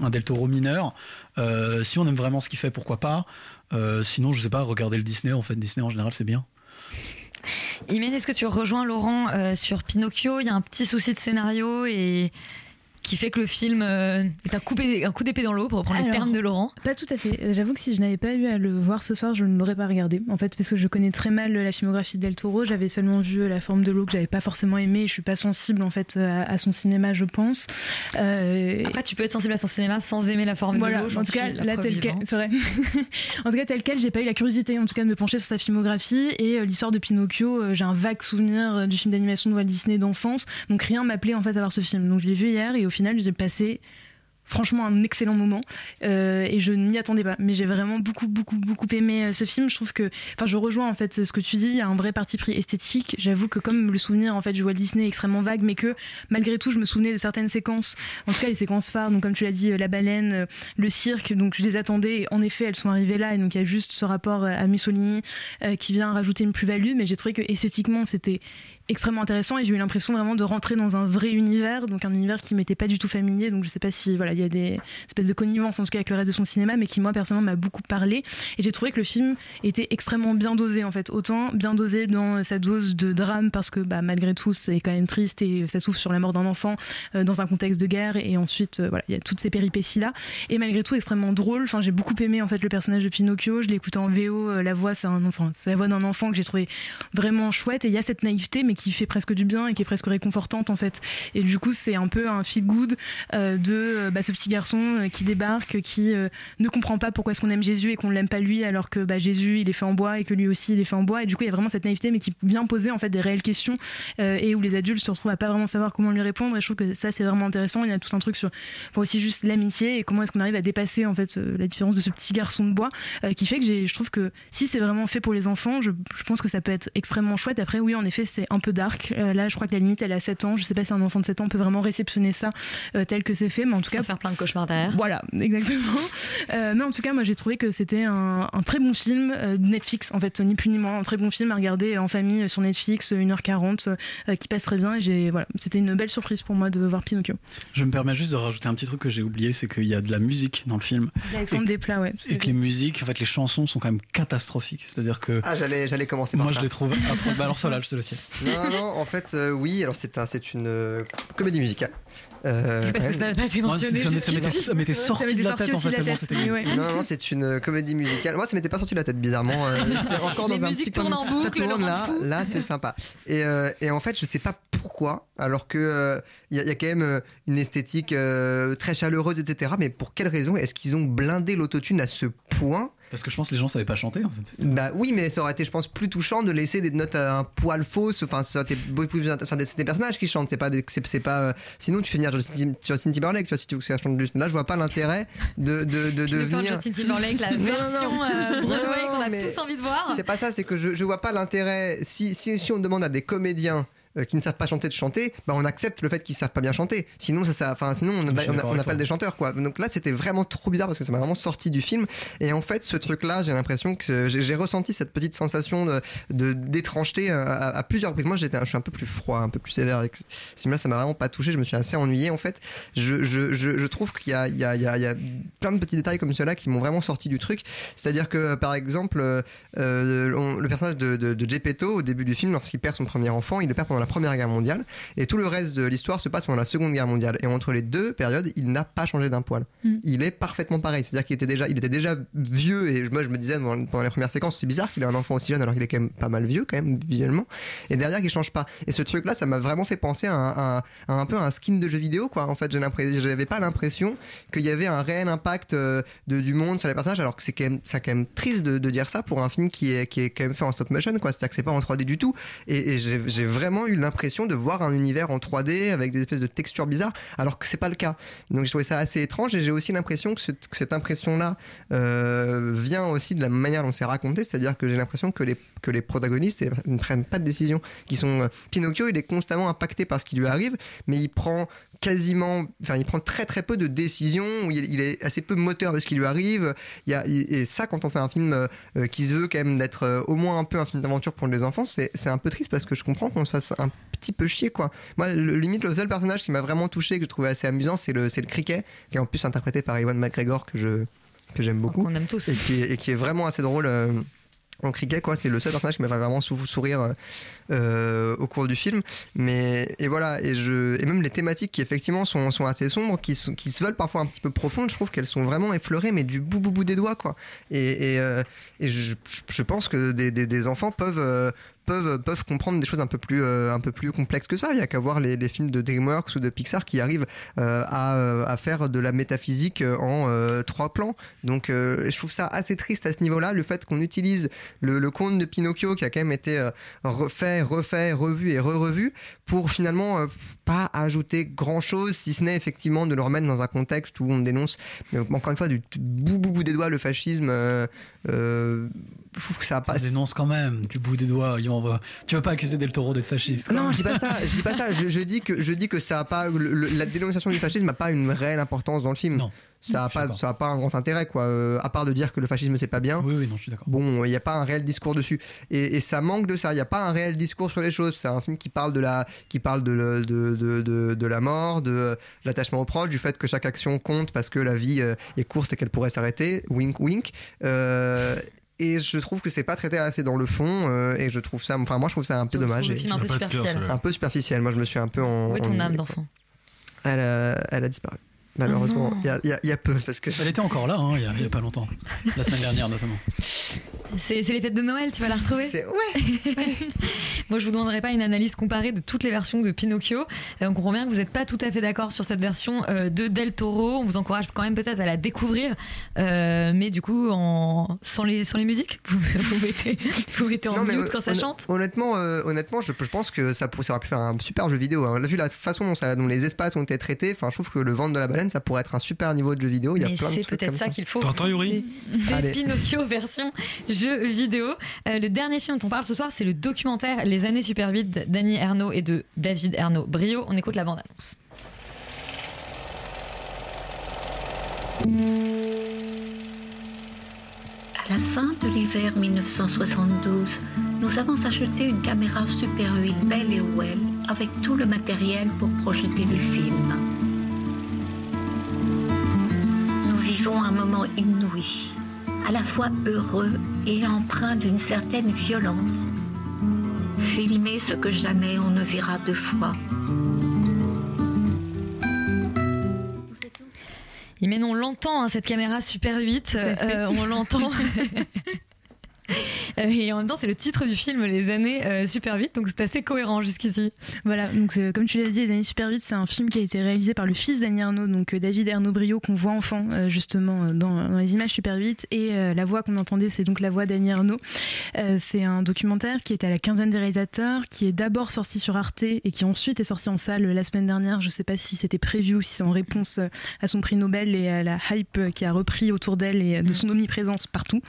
un, Del Toro mineur. Euh, si on aime vraiment ce qu'il fait, pourquoi pas? Euh, sinon, je sais pas, regarder le Disney. En fait, Disney en général, c'est bien. Imen, est-ce que tu rejoins Laurent euh, sur Pinocchio? Il y a un petit souci de scénario et qui fait que le film euh, est un coup, un coup d'épée dans l'eau, pour reprendre les Alors, termes de Laurent. Pas tout à fait. Euh, J'avoue que si je n'avais pas eu à le voir ce soir, je ne l'aurais pas regardé. En fait, parce que je connais très mal la filmographie de Del Toro. J'avais seulement vu La forme de l'eau que j'avais pas forcément aimé. Je suis pas sensible en fait à, à son cinéma, je pense. Euh, Après, tu peux être sensible à son cinéma sans aimer la forme voilà, de l'eau. en tout cas, là, tel quel, c'est vrai. en tout cas, tel quel, j'ai pas eu la curiosité, en tout cas, de me pencher sur sa filmographie et euh, l'histoire de Pinocchio. euh, j'ai un vague souvenir euh, du film d'animation de Walt Disney d'enfance, donc rien m'appelait en fait à voir ce film. Donc je l'ai vu hier et au final, j'ai passé franchement un excellent moment euh, et je ne m'y attendais pas. Mais j'ai vraiment beaucoup beaucoup beaucoup aimé euh, ce film. Je trouve que enfin je rejoins en fait ce que tu dis. Il y a un vrai parti pris esthétique. J'avoue que comme le souvenir en fait du Walt Disney est extrêmement vague mais que malgré tout je me souvenais de certaines séquences. En tout cas les séquences phares donc comme tu l'as dit euh, la baleine le cirque donc je les attendais. En effet elles sont arrivées là. Et donc il y a juste ce rapport à Mussolini qui vient rajouter une plus-value. Mais j'ai trouvé que esthétiquement c'était extrêmement intéressant et j'ai eu l'impression vraiment de rentrer dans un vrai univers donc un univers qui m'était pas du tout familier. Donc je sais pas si voilà il y a des espèces de connivence en tout cas avec le reste de son cinéma mais qui moi personnellement m'a beaucoup parlé. Et j'ai trouvé que le film était extrêmement bien dosé en fait. Autant bien dosé dans sa dose de drame parce que bah, malgré tout c'est quand même triste et ça souffle sur la mort d'un enfant euh, dans un contexte de guerre. Et ensuite euh, voilà il y a toutes ces péripéties là et malgré tout extrêmement drôle. Enfin j'ai beaucoup aimé en fait le personnage de Pinocchio. Je l'ai écouté en VO euh, la voix c'est un enfant c'est la voix d'un enfant que j'ai trouvé vraiment chouette. Et il y a cette naïveté mais qui fait presque du bien et qui est presque réconfortante en fait. Et du coup c'est un peu un feel good euh, de euh, bah, ce petit garçon euh, qui débarque qui ne comprend pas pourquoi est-ce qu'on aime Jésus et qu'on l'aime pas lui alors que bah, Jésus il est fait en bois et que lui aussi il est fait en bois. Et du coup il y a vraiment cette naïveté mais qui vient poser en fait des réelles questions et où les adultes se retrouvent à pas vraiment savoir comment lui répondre. Et je trouve que ça c'est vraiment intéressant. Il y a tout un truc sur aussi juste l'amitié et comment est-ce qu'on arrive à dépasser en fait la différence de ce petit garçon de bois qui fait que je trouve que si c'est vraiment fait pour les enfants je, je pense que ça peut être extrêmement chouette. Après oui en effet c'est un peu dark Euh, là je crois que la limite elle à 7 ans je sais pas si un enfant de 7 ans peut vraiment réceptionner ça euh, tel que c'est fait mais en tout Sans cas faire plein de cauchemars derrière. voilà exactement Euh, mais en tout cas moi j'ai trouvé que c'était un, un très bon film euh, de Netflix en fait ni plus ni moins un très bon film à regarder en famille sur Netflix 1h40 euh, qui passe très bien et j'ai voilà c'était une belle surprise pour moi de voir Pinocchio Je me permets juste de rajouter un petit truc que j'ai oublié, c'est qu'il y a de la musique dans le film. Alexandre Desplat ouais Et que les musiques, en fait, les chansons sont quand même catastrophiques. C'est-à-dire que. Ah, j'allais, j'allais commencer par Moi, ça. je les trouve. Bah, alors, ça, là, je te le sais. Non, Non, en fait, euh, oui. Alors, c'est un, c'est une euh, comédie musicale. Euh, Parce que ça n'a pas été mentionné. ça m'était- ça m'était- jusqu'ici. ça m'était sorti de la tête en fait tellement c'était. Non, non, c'est une comédie musicale. Moi, ça m'était pas sorti de la tête, bizarrement. Euh, c'est encore Les dans un musiques petit coin tournent de- en Ça boucle, tourne là, fou. là, c'est sympa. Et, euh, et en fait, je sais pas pourquoi, alors que il y, a- y a quand même euh, une esthétique euh, très chaleureuse, etc. Mais pour quelle raison est-ce qu'ils ont blindé l'autotune à ce point Parce que je pense que les gens savaient pas chanter en fait. bah oui, mais ça aurait été, je pense, plus touchant de laisser des notes à un poil fausses. Enfin, ça aurait été beaucoup plus intéressant. C'est des personnages qui chantent, c'est pas des, c'est, c'est pas. euh, sinon, tu fais venir Justin, Justin Timberlake, tu vois, si tu veux que ça chante juste. Là, je vois pas l'intérêt de de de, venir. Justin Timberlake, la non, version non. euh, Broadway qu'on a mais tous envie de voir. C'est pas ça, c'est que je, je vois pas l'intérêt. Si, si, si on demande à des comédiens euh, qui ne savent pas chanter de chanter, bah on accepte le fait qu'ils savent pas bien chanter. Sinon, ça, ça, enfin, sinon on, on, appelle des chanteurs quoi. Donc là, c'était vraiment trop bizarre parce que ça m'a vraiment sorti du film. Et en fait, ce truc-là, j'ai l'impression que j'ai ressenti cette petite sensation de d'étrangeté à, à- à plusieurs reprises. Moi, j'étais, je suis un peu plus froid, un peu plus sévère avec ce film-là. Ça m'a vraiment pas touché. Je me suis assez ennuyé en fait. Je, je, je, je trouve qu'il y a, il y, a, il y, a, il y a plein de petits détails comme ceux-là qui m'ont vraiment sorti du truc. C'est-à-dire que par exemple, euh, euh, on- le personnage de, de, de Geppetto au début du film, lorsqu'il perd son premier enfant, il le perd pendant la Première Guerre mondiale, et tout le reste de l'histoire se passe pendant la Seconde Guerre mondiale. Et entre les deux périodes, il n'a pas changé d'un poil. Mm. Il est parfaitement pareil. C'est-à-dire qu'il était déjà, il était déjà vieux, et moi je me disais pendant, les premières séquences, c'est bizarre qu'il ait un enfant aussi jeune alors qu'il est quand même pas mal vieux quand même visuellement. Et derrière, qu'il change pas. Et ce truc-là, ça m'a vraiment fait penser à un, à- à un peu un skin de jeu vidéo, quoi. En fait, j'avais pas l'impression qu'il y avait un réel impact euh, de, du monde sur les personnages, alors que c'est quand même, c'est quand même triste de, de dire ça pour un film qui est, qui est quand même fait en stop motion, quoi. C'est-à-dire que c'est pas en 3D du tout. Et, et j'ai j'ai vraiment eu l'impression de voir un univers en 3D avec des espèces de textures bizarres, alors que c'est pas le cas. Donc j'ai trouvé ça assez étrange et j'ai aussi l'impression que, ce- que cette impression-là euh, vient aussi de la manière dont c'est raconté, c'est-à-dire que j'ai l'impression que les, que les protagonistes eh, ne prennent pas de décision. Qui sont euh, Pinocchio, il est constamment impacté par ce qui lui arrive, mais il prend quasiment, enfin il prend très très peu de décisions, il, il est assez peu moteur de ce qui lui arrive. Il y a, et ça, quand on fait un film euh, euh, qui se veut quand même d'être euh, au moins un peu un film d'aventure pour les enfants, c'est un peu triste parce que je comprends qu'on se fasse un petit peu chier quoi. Moi, le, limite le seul personnage qui m'a vraiment touché, que je trouvais assez amusant, c'est le, le criquet, qui est en plus interprété par Ewan McGregor que je que j'aime beaucoup Qu'on aime tous. et qui, est, et qui est vraiment assez drôle. euh, en cricket quoi c'est le seul personnage qui m'a fait vraiment sou- sourire euh, euh, au cours du film mais et voilà et je et même les thématiques qui effectivement sont, sont assez sombres qui, sont- qui se veulent parfois un petit peu profondes je trouve qu'elles sont vraiment effleurées mais du bout bout bout des doigts quoi et, et, euh, et je, je pense que des, des, des enfants peuvent peuvent, peuvent comprendre des choses un peu plus, euh, un peu plus complexes que ça. Il n'y a qu'à voir les, films de DreamWorks ou de Pixar qui arrivent euh, à, euh, à faire de la métaphysique en trois plans. Donc je trouve ça assez triste à ce niveau-là, le fait qu'on utilise le, le conte de Pinocchio qui a quand même été refait, refait, revu et re-revu pour finalement pas ajouter grand-chose, si ce n'est effectivement de le remettre dans un contexte où on dénonce, mais encore une fois, du bout, bout, bout des doigts le fascisme. Euh, je trouve que ça a pas... Ça dénonce quand même du bout des doigts. Tu vas pas accuser Del Toro d'être fasciste. Non, je dis pas ça. Je dis pas ça. Je, je dis que je dis que ça a pas le- la dénonciation du fascisme n'a pas une réelle importance dans le film. Non. Ça a pas ça a pas un grand intérêt quoi. Euh, à part de dire que le fascisme c'est pas bien. Oui, oui, non, je suis d'accord. Bon, il n'y a pas un réel discours dessus. Et, et ça manque de ça. Il n'y a pas un réel discours sur les choses. C'est un film qui parle de la, qui parle de, le- de, de, de, de la mort, de l'attachement aux proches, du fait que chaque action compte parce que la vie euh, est courte et qu'elle pourrait s'arrêter. Wink, wink. Euh, et je trouve que c'est pas traité assez dans le fond. euh, et je trouve ça, enfin, moi, je trouve ça un peu dommage. le film un peu superficiel. un peu superficiel. Moi, je me suis un peu en. Où est ton âme d'enfant? Elle elle a disparu. Malheureusement, Oh non. il y, a, y y peu parce que. Elle était encore là, hein, il y a- il y a pas longtemps. La semaine dernière, notamment. C'est c'est les fêtes de Noël, tu vas la retrouver Ouais. Moi, je vous demanderai pas une analyse comparée de toutes les versions de Pinocchio. Euh, on comprend bien que vous n'êtes pas tout à fait d'accord sur cette version euh, de Del Toro. On vous encourage quand même peut-être à la découvrir, euh, mais du coup, en... sans, les, sans les musiques, vous, vous mettez, vous mettez en Non, mute quand ça chante. Honnêtement, euh, honnêtement, je, je pense que ça, pour- ça aurait pu faire un super jeu vidéo. hein. Vu la façon dont, ça- dont les espaces ont été traités, enfin, je trouve que le ventre de la baleine, ça pourrait être un super niveau de jeu vidéo. Il y a Mais plein de c'est peut-être comme ça qu'il faut. T'entends, Yuri C'est. Pinocchio version jeu vidéo. Euh, le dernier film dont on parle ce soir, c'est le documentaire Les années super vite d'Annie Ernaux et de David Ernaux Brio. On écoute la bande-annonce. À la fin de l'hiver 1972, nous avons acheté une caméra Super 8 Bell et Well avec tout le matériel pour projeter les films. Nous vivons un moment inouï, à la fois heureux et empreint d'une certaine violence. Filmer ce que jamais on ne verra deux fois. Il mène on l'entend hein, cette caméra Super 8, à fait. euh, on l'entend. Euh, Et en même temps, c'est le titre du film, Les années euh, Super 8, donc c'est assez cohérent jusqu'ici. Voilà, donc c'est- comme tu l'as dit, Les années super vite, c'est un film qui a été réalisé par le fils d'Annie Arnaud, donc euh, David Ernaud Brio, qu'on voit enfant euh, justement euh, dans, dans les images super vite. Et euh, la voix qu'on entendait, c'est donc la voix d'Annie Arnaud. Euh, c'est un documentaire qui est à la quinzaine des réalisateurs, qui est d'abord sorti sur Arte et qui ensuite est sorti en salle la semaine dernière. Je sais pas si c'était prévu ou si c'est en réponse euh, à son prix Nobel et à la hype euh, qui a repris autour d'elle et de son omniprésence partout.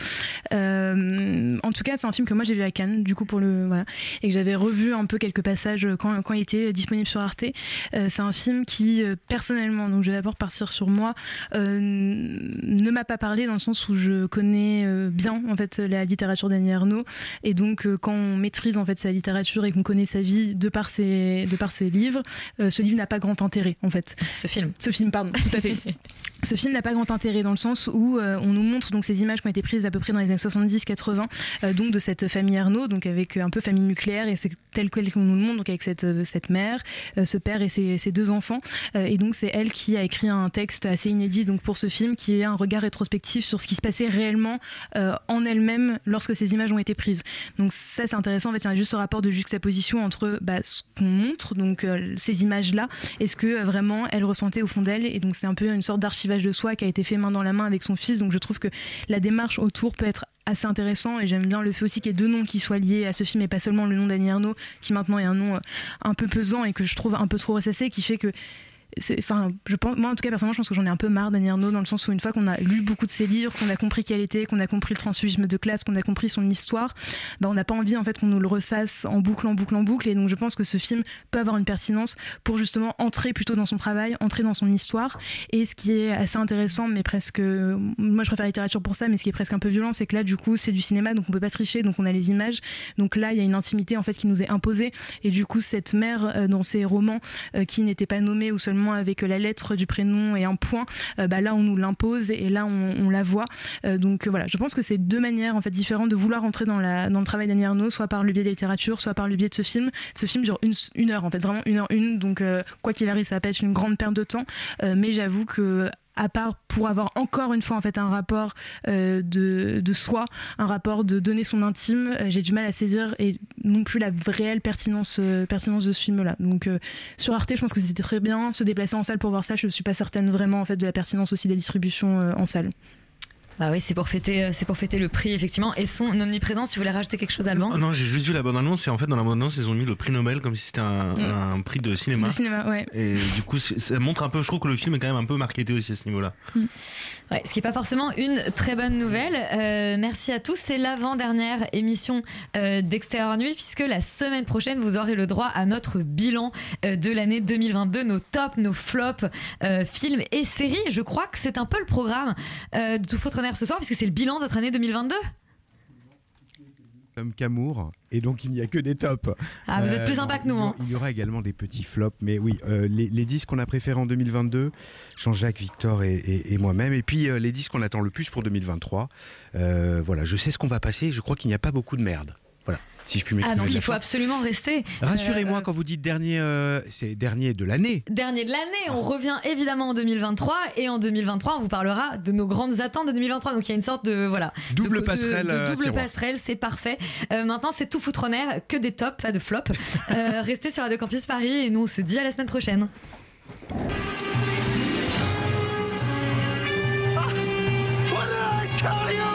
Euh, en tout cas, c'est un film que moi j'ai vu à Cannes, du coup pour le voilà, et que j'avais revu un peu quelques passages quand, quand il était disponible sur Arte. Euh, c'est un film qui euh, personnellement, donc je vais d'abord partir sur moi, euh, ne m'a pas parlé dans le sens où je connais euh, bien en fait la littérature d'Annie Ernaux et donc euh, quand on maîtrise en fait sa littérature et qu'on connaît sa vie de par ses de par ses livres, euh, ce livre n'a pas grand intérêt en fait. Ce film. Ce film, pardon, tout à fait. Ce film n'a pas grand intérêt dans le sens où euh, on nous montre donc ces images qui ont été prises à peu près dans les années 70-80, euh, donc de cette famille Arnaud, donc avec euh, un peu famille nucléaire et c'est tel qu'on nous le montre, donc avec cette, cette mère, ce père et ses, deux enfants. Et donc c'est elle qui a écrit un texte assez inédit donc pour ce film qui est un regard rétrospectif sur ce qui se passait réellement en elle-même lorsque ces images ont été prises. Donc ça c'est intéressant. En fait, il y a juste ce rapport de juxtaposition entre bah, ce qu'on montre, donc ces images-là, et ce que vraiment elle ressentait au fond d'elle. Et donc c'est un peu une sorte d'archivage de soi qui a été fait main dans la main avec son fils. Donc je trouve que la démarche autour peut être assez intéressant et j'aime bien le fait aussi qu'il y ait deux noms qui soient liés à ce film et pas seulement le nom d'Annie Ernaux qui maintenant est un nom euh, un peu pesant et que je trouve un peu trop ressassé qui fait que enfin moi en tout cas personnellement je pense que j'en ai un peu marre d'Annie Ernaux dans le sens où une fois qu'on a lu beaucoup de ses livres qu'on a compris qui elle était qu'on a compris le transfugisme de classe qu'on a compris son histoire bah on n'a pas envie en fait qu'on nous le ressasse en boucle en boucle en boucle. Et donc je pense que ce film peut avoir une pertinence pour justement entrer plutôt dans son travail entrer dans son histoire. Et ce qui est assez intéressant mais presque moi je préfère la littérature pour ça mais ce qui est presque un peu violent c'est que là du coup c'est du cinéma donc on peut pas tricher donc on a les images. Donc là il y a une intimité en fait qui nous est imposée. Et du coup cette mère euh, dans ses romans euh, qui n'était pas nommée ou seulement avec la lettre du prénom et un point euh, bah là on nous l'impose et là on, on la voit. Euh, donc euh, voilà. Je pense que c'est deux manières en fait différentes de vouloir entrer dans, le travail d'Annie Ernaux soit par le biais de la littérature soit par le biais de ce film. Ce film dure une, une heure en fait vraiment une heure une. Donc quoi qu'il arrive ça va pas être une grande perte de temps. Mais j'avoue que à part pour avoir encore une fois en fait un rapport euh, de, de soi, un rapport de donner son intime, euh, j'ai du mal à saisir et non plus la réelle pertinence, euh, pertinence de ce film-là. Donc sur Arte, je pense que c'était très bien. Se déplacer en salle pour voir ça, je suis pas certaine vraiment en fait de la pertinence aussi de la distribution euh, en salle. Bah oui, c'est pour fêter, euh, c'est pour fêter le prix effectivement et son omniprésence. Tu voulais rajouter quelque chose, Alban non, j'ai juste vu la bande annonce et en fait dans la bande annonce ils ont mis le prix Nobel comme si c'était un, Mm. un prix de cinéma. De cinéma, ouais. Et du coup ça montre un peu, je trouve que le film est quand même un peu marketé aussi à ce niveau-là. Ouais, ce qui n'est pas forcément une très bonne nouvelle. Euh, merci à tous. C'est l'avant-dernière émission euh, d'Extérieur Nuit, puisque la semaine prochaine, vous aurez le droit à notre bilan euh, de l'année 2022, nos tops, nos flops, films et séries. Je crois que c'est un peu le programme de Tout Fautre Ce soir, puisque c'est le bilan de notre année 2022. comme Camour, et donc il n'y a que des tops. Euh, Ah, vous êtes plus sympa que nous, Il y, aura- hein. il y aura également des petits flops, mais oui, euh, les, les disques qu'on a préférés en 2022, Jean-Jacques, Victor et, et- et moi-même, et puis euh, les disques qu'on attend le plus pour 2023. Euh, voilà, je sais ce qu'on va passer, je crois qu'il n'y a pas beaucoup de merde. Voilà. Si je puis m'exprimer. Ah, donc il faut absolument rester. Rassurez-moi euh, euh, quand vous dites dernier, euh, c'est dernier de l'année. Dernier de l'année. On ah. revient évidemment en 2023 et en 2023, on vous parlera de nos grandes attentes de 2023. Donc il y a une sorte de voilà. Double passerelle. Double passerelle, c'est parfait. Maintenant, c'est tout foutre en air, que des tops, pas de flops. restez sur Radio Campus Paris et nous, on se dit à la semaine prochaine. Ah,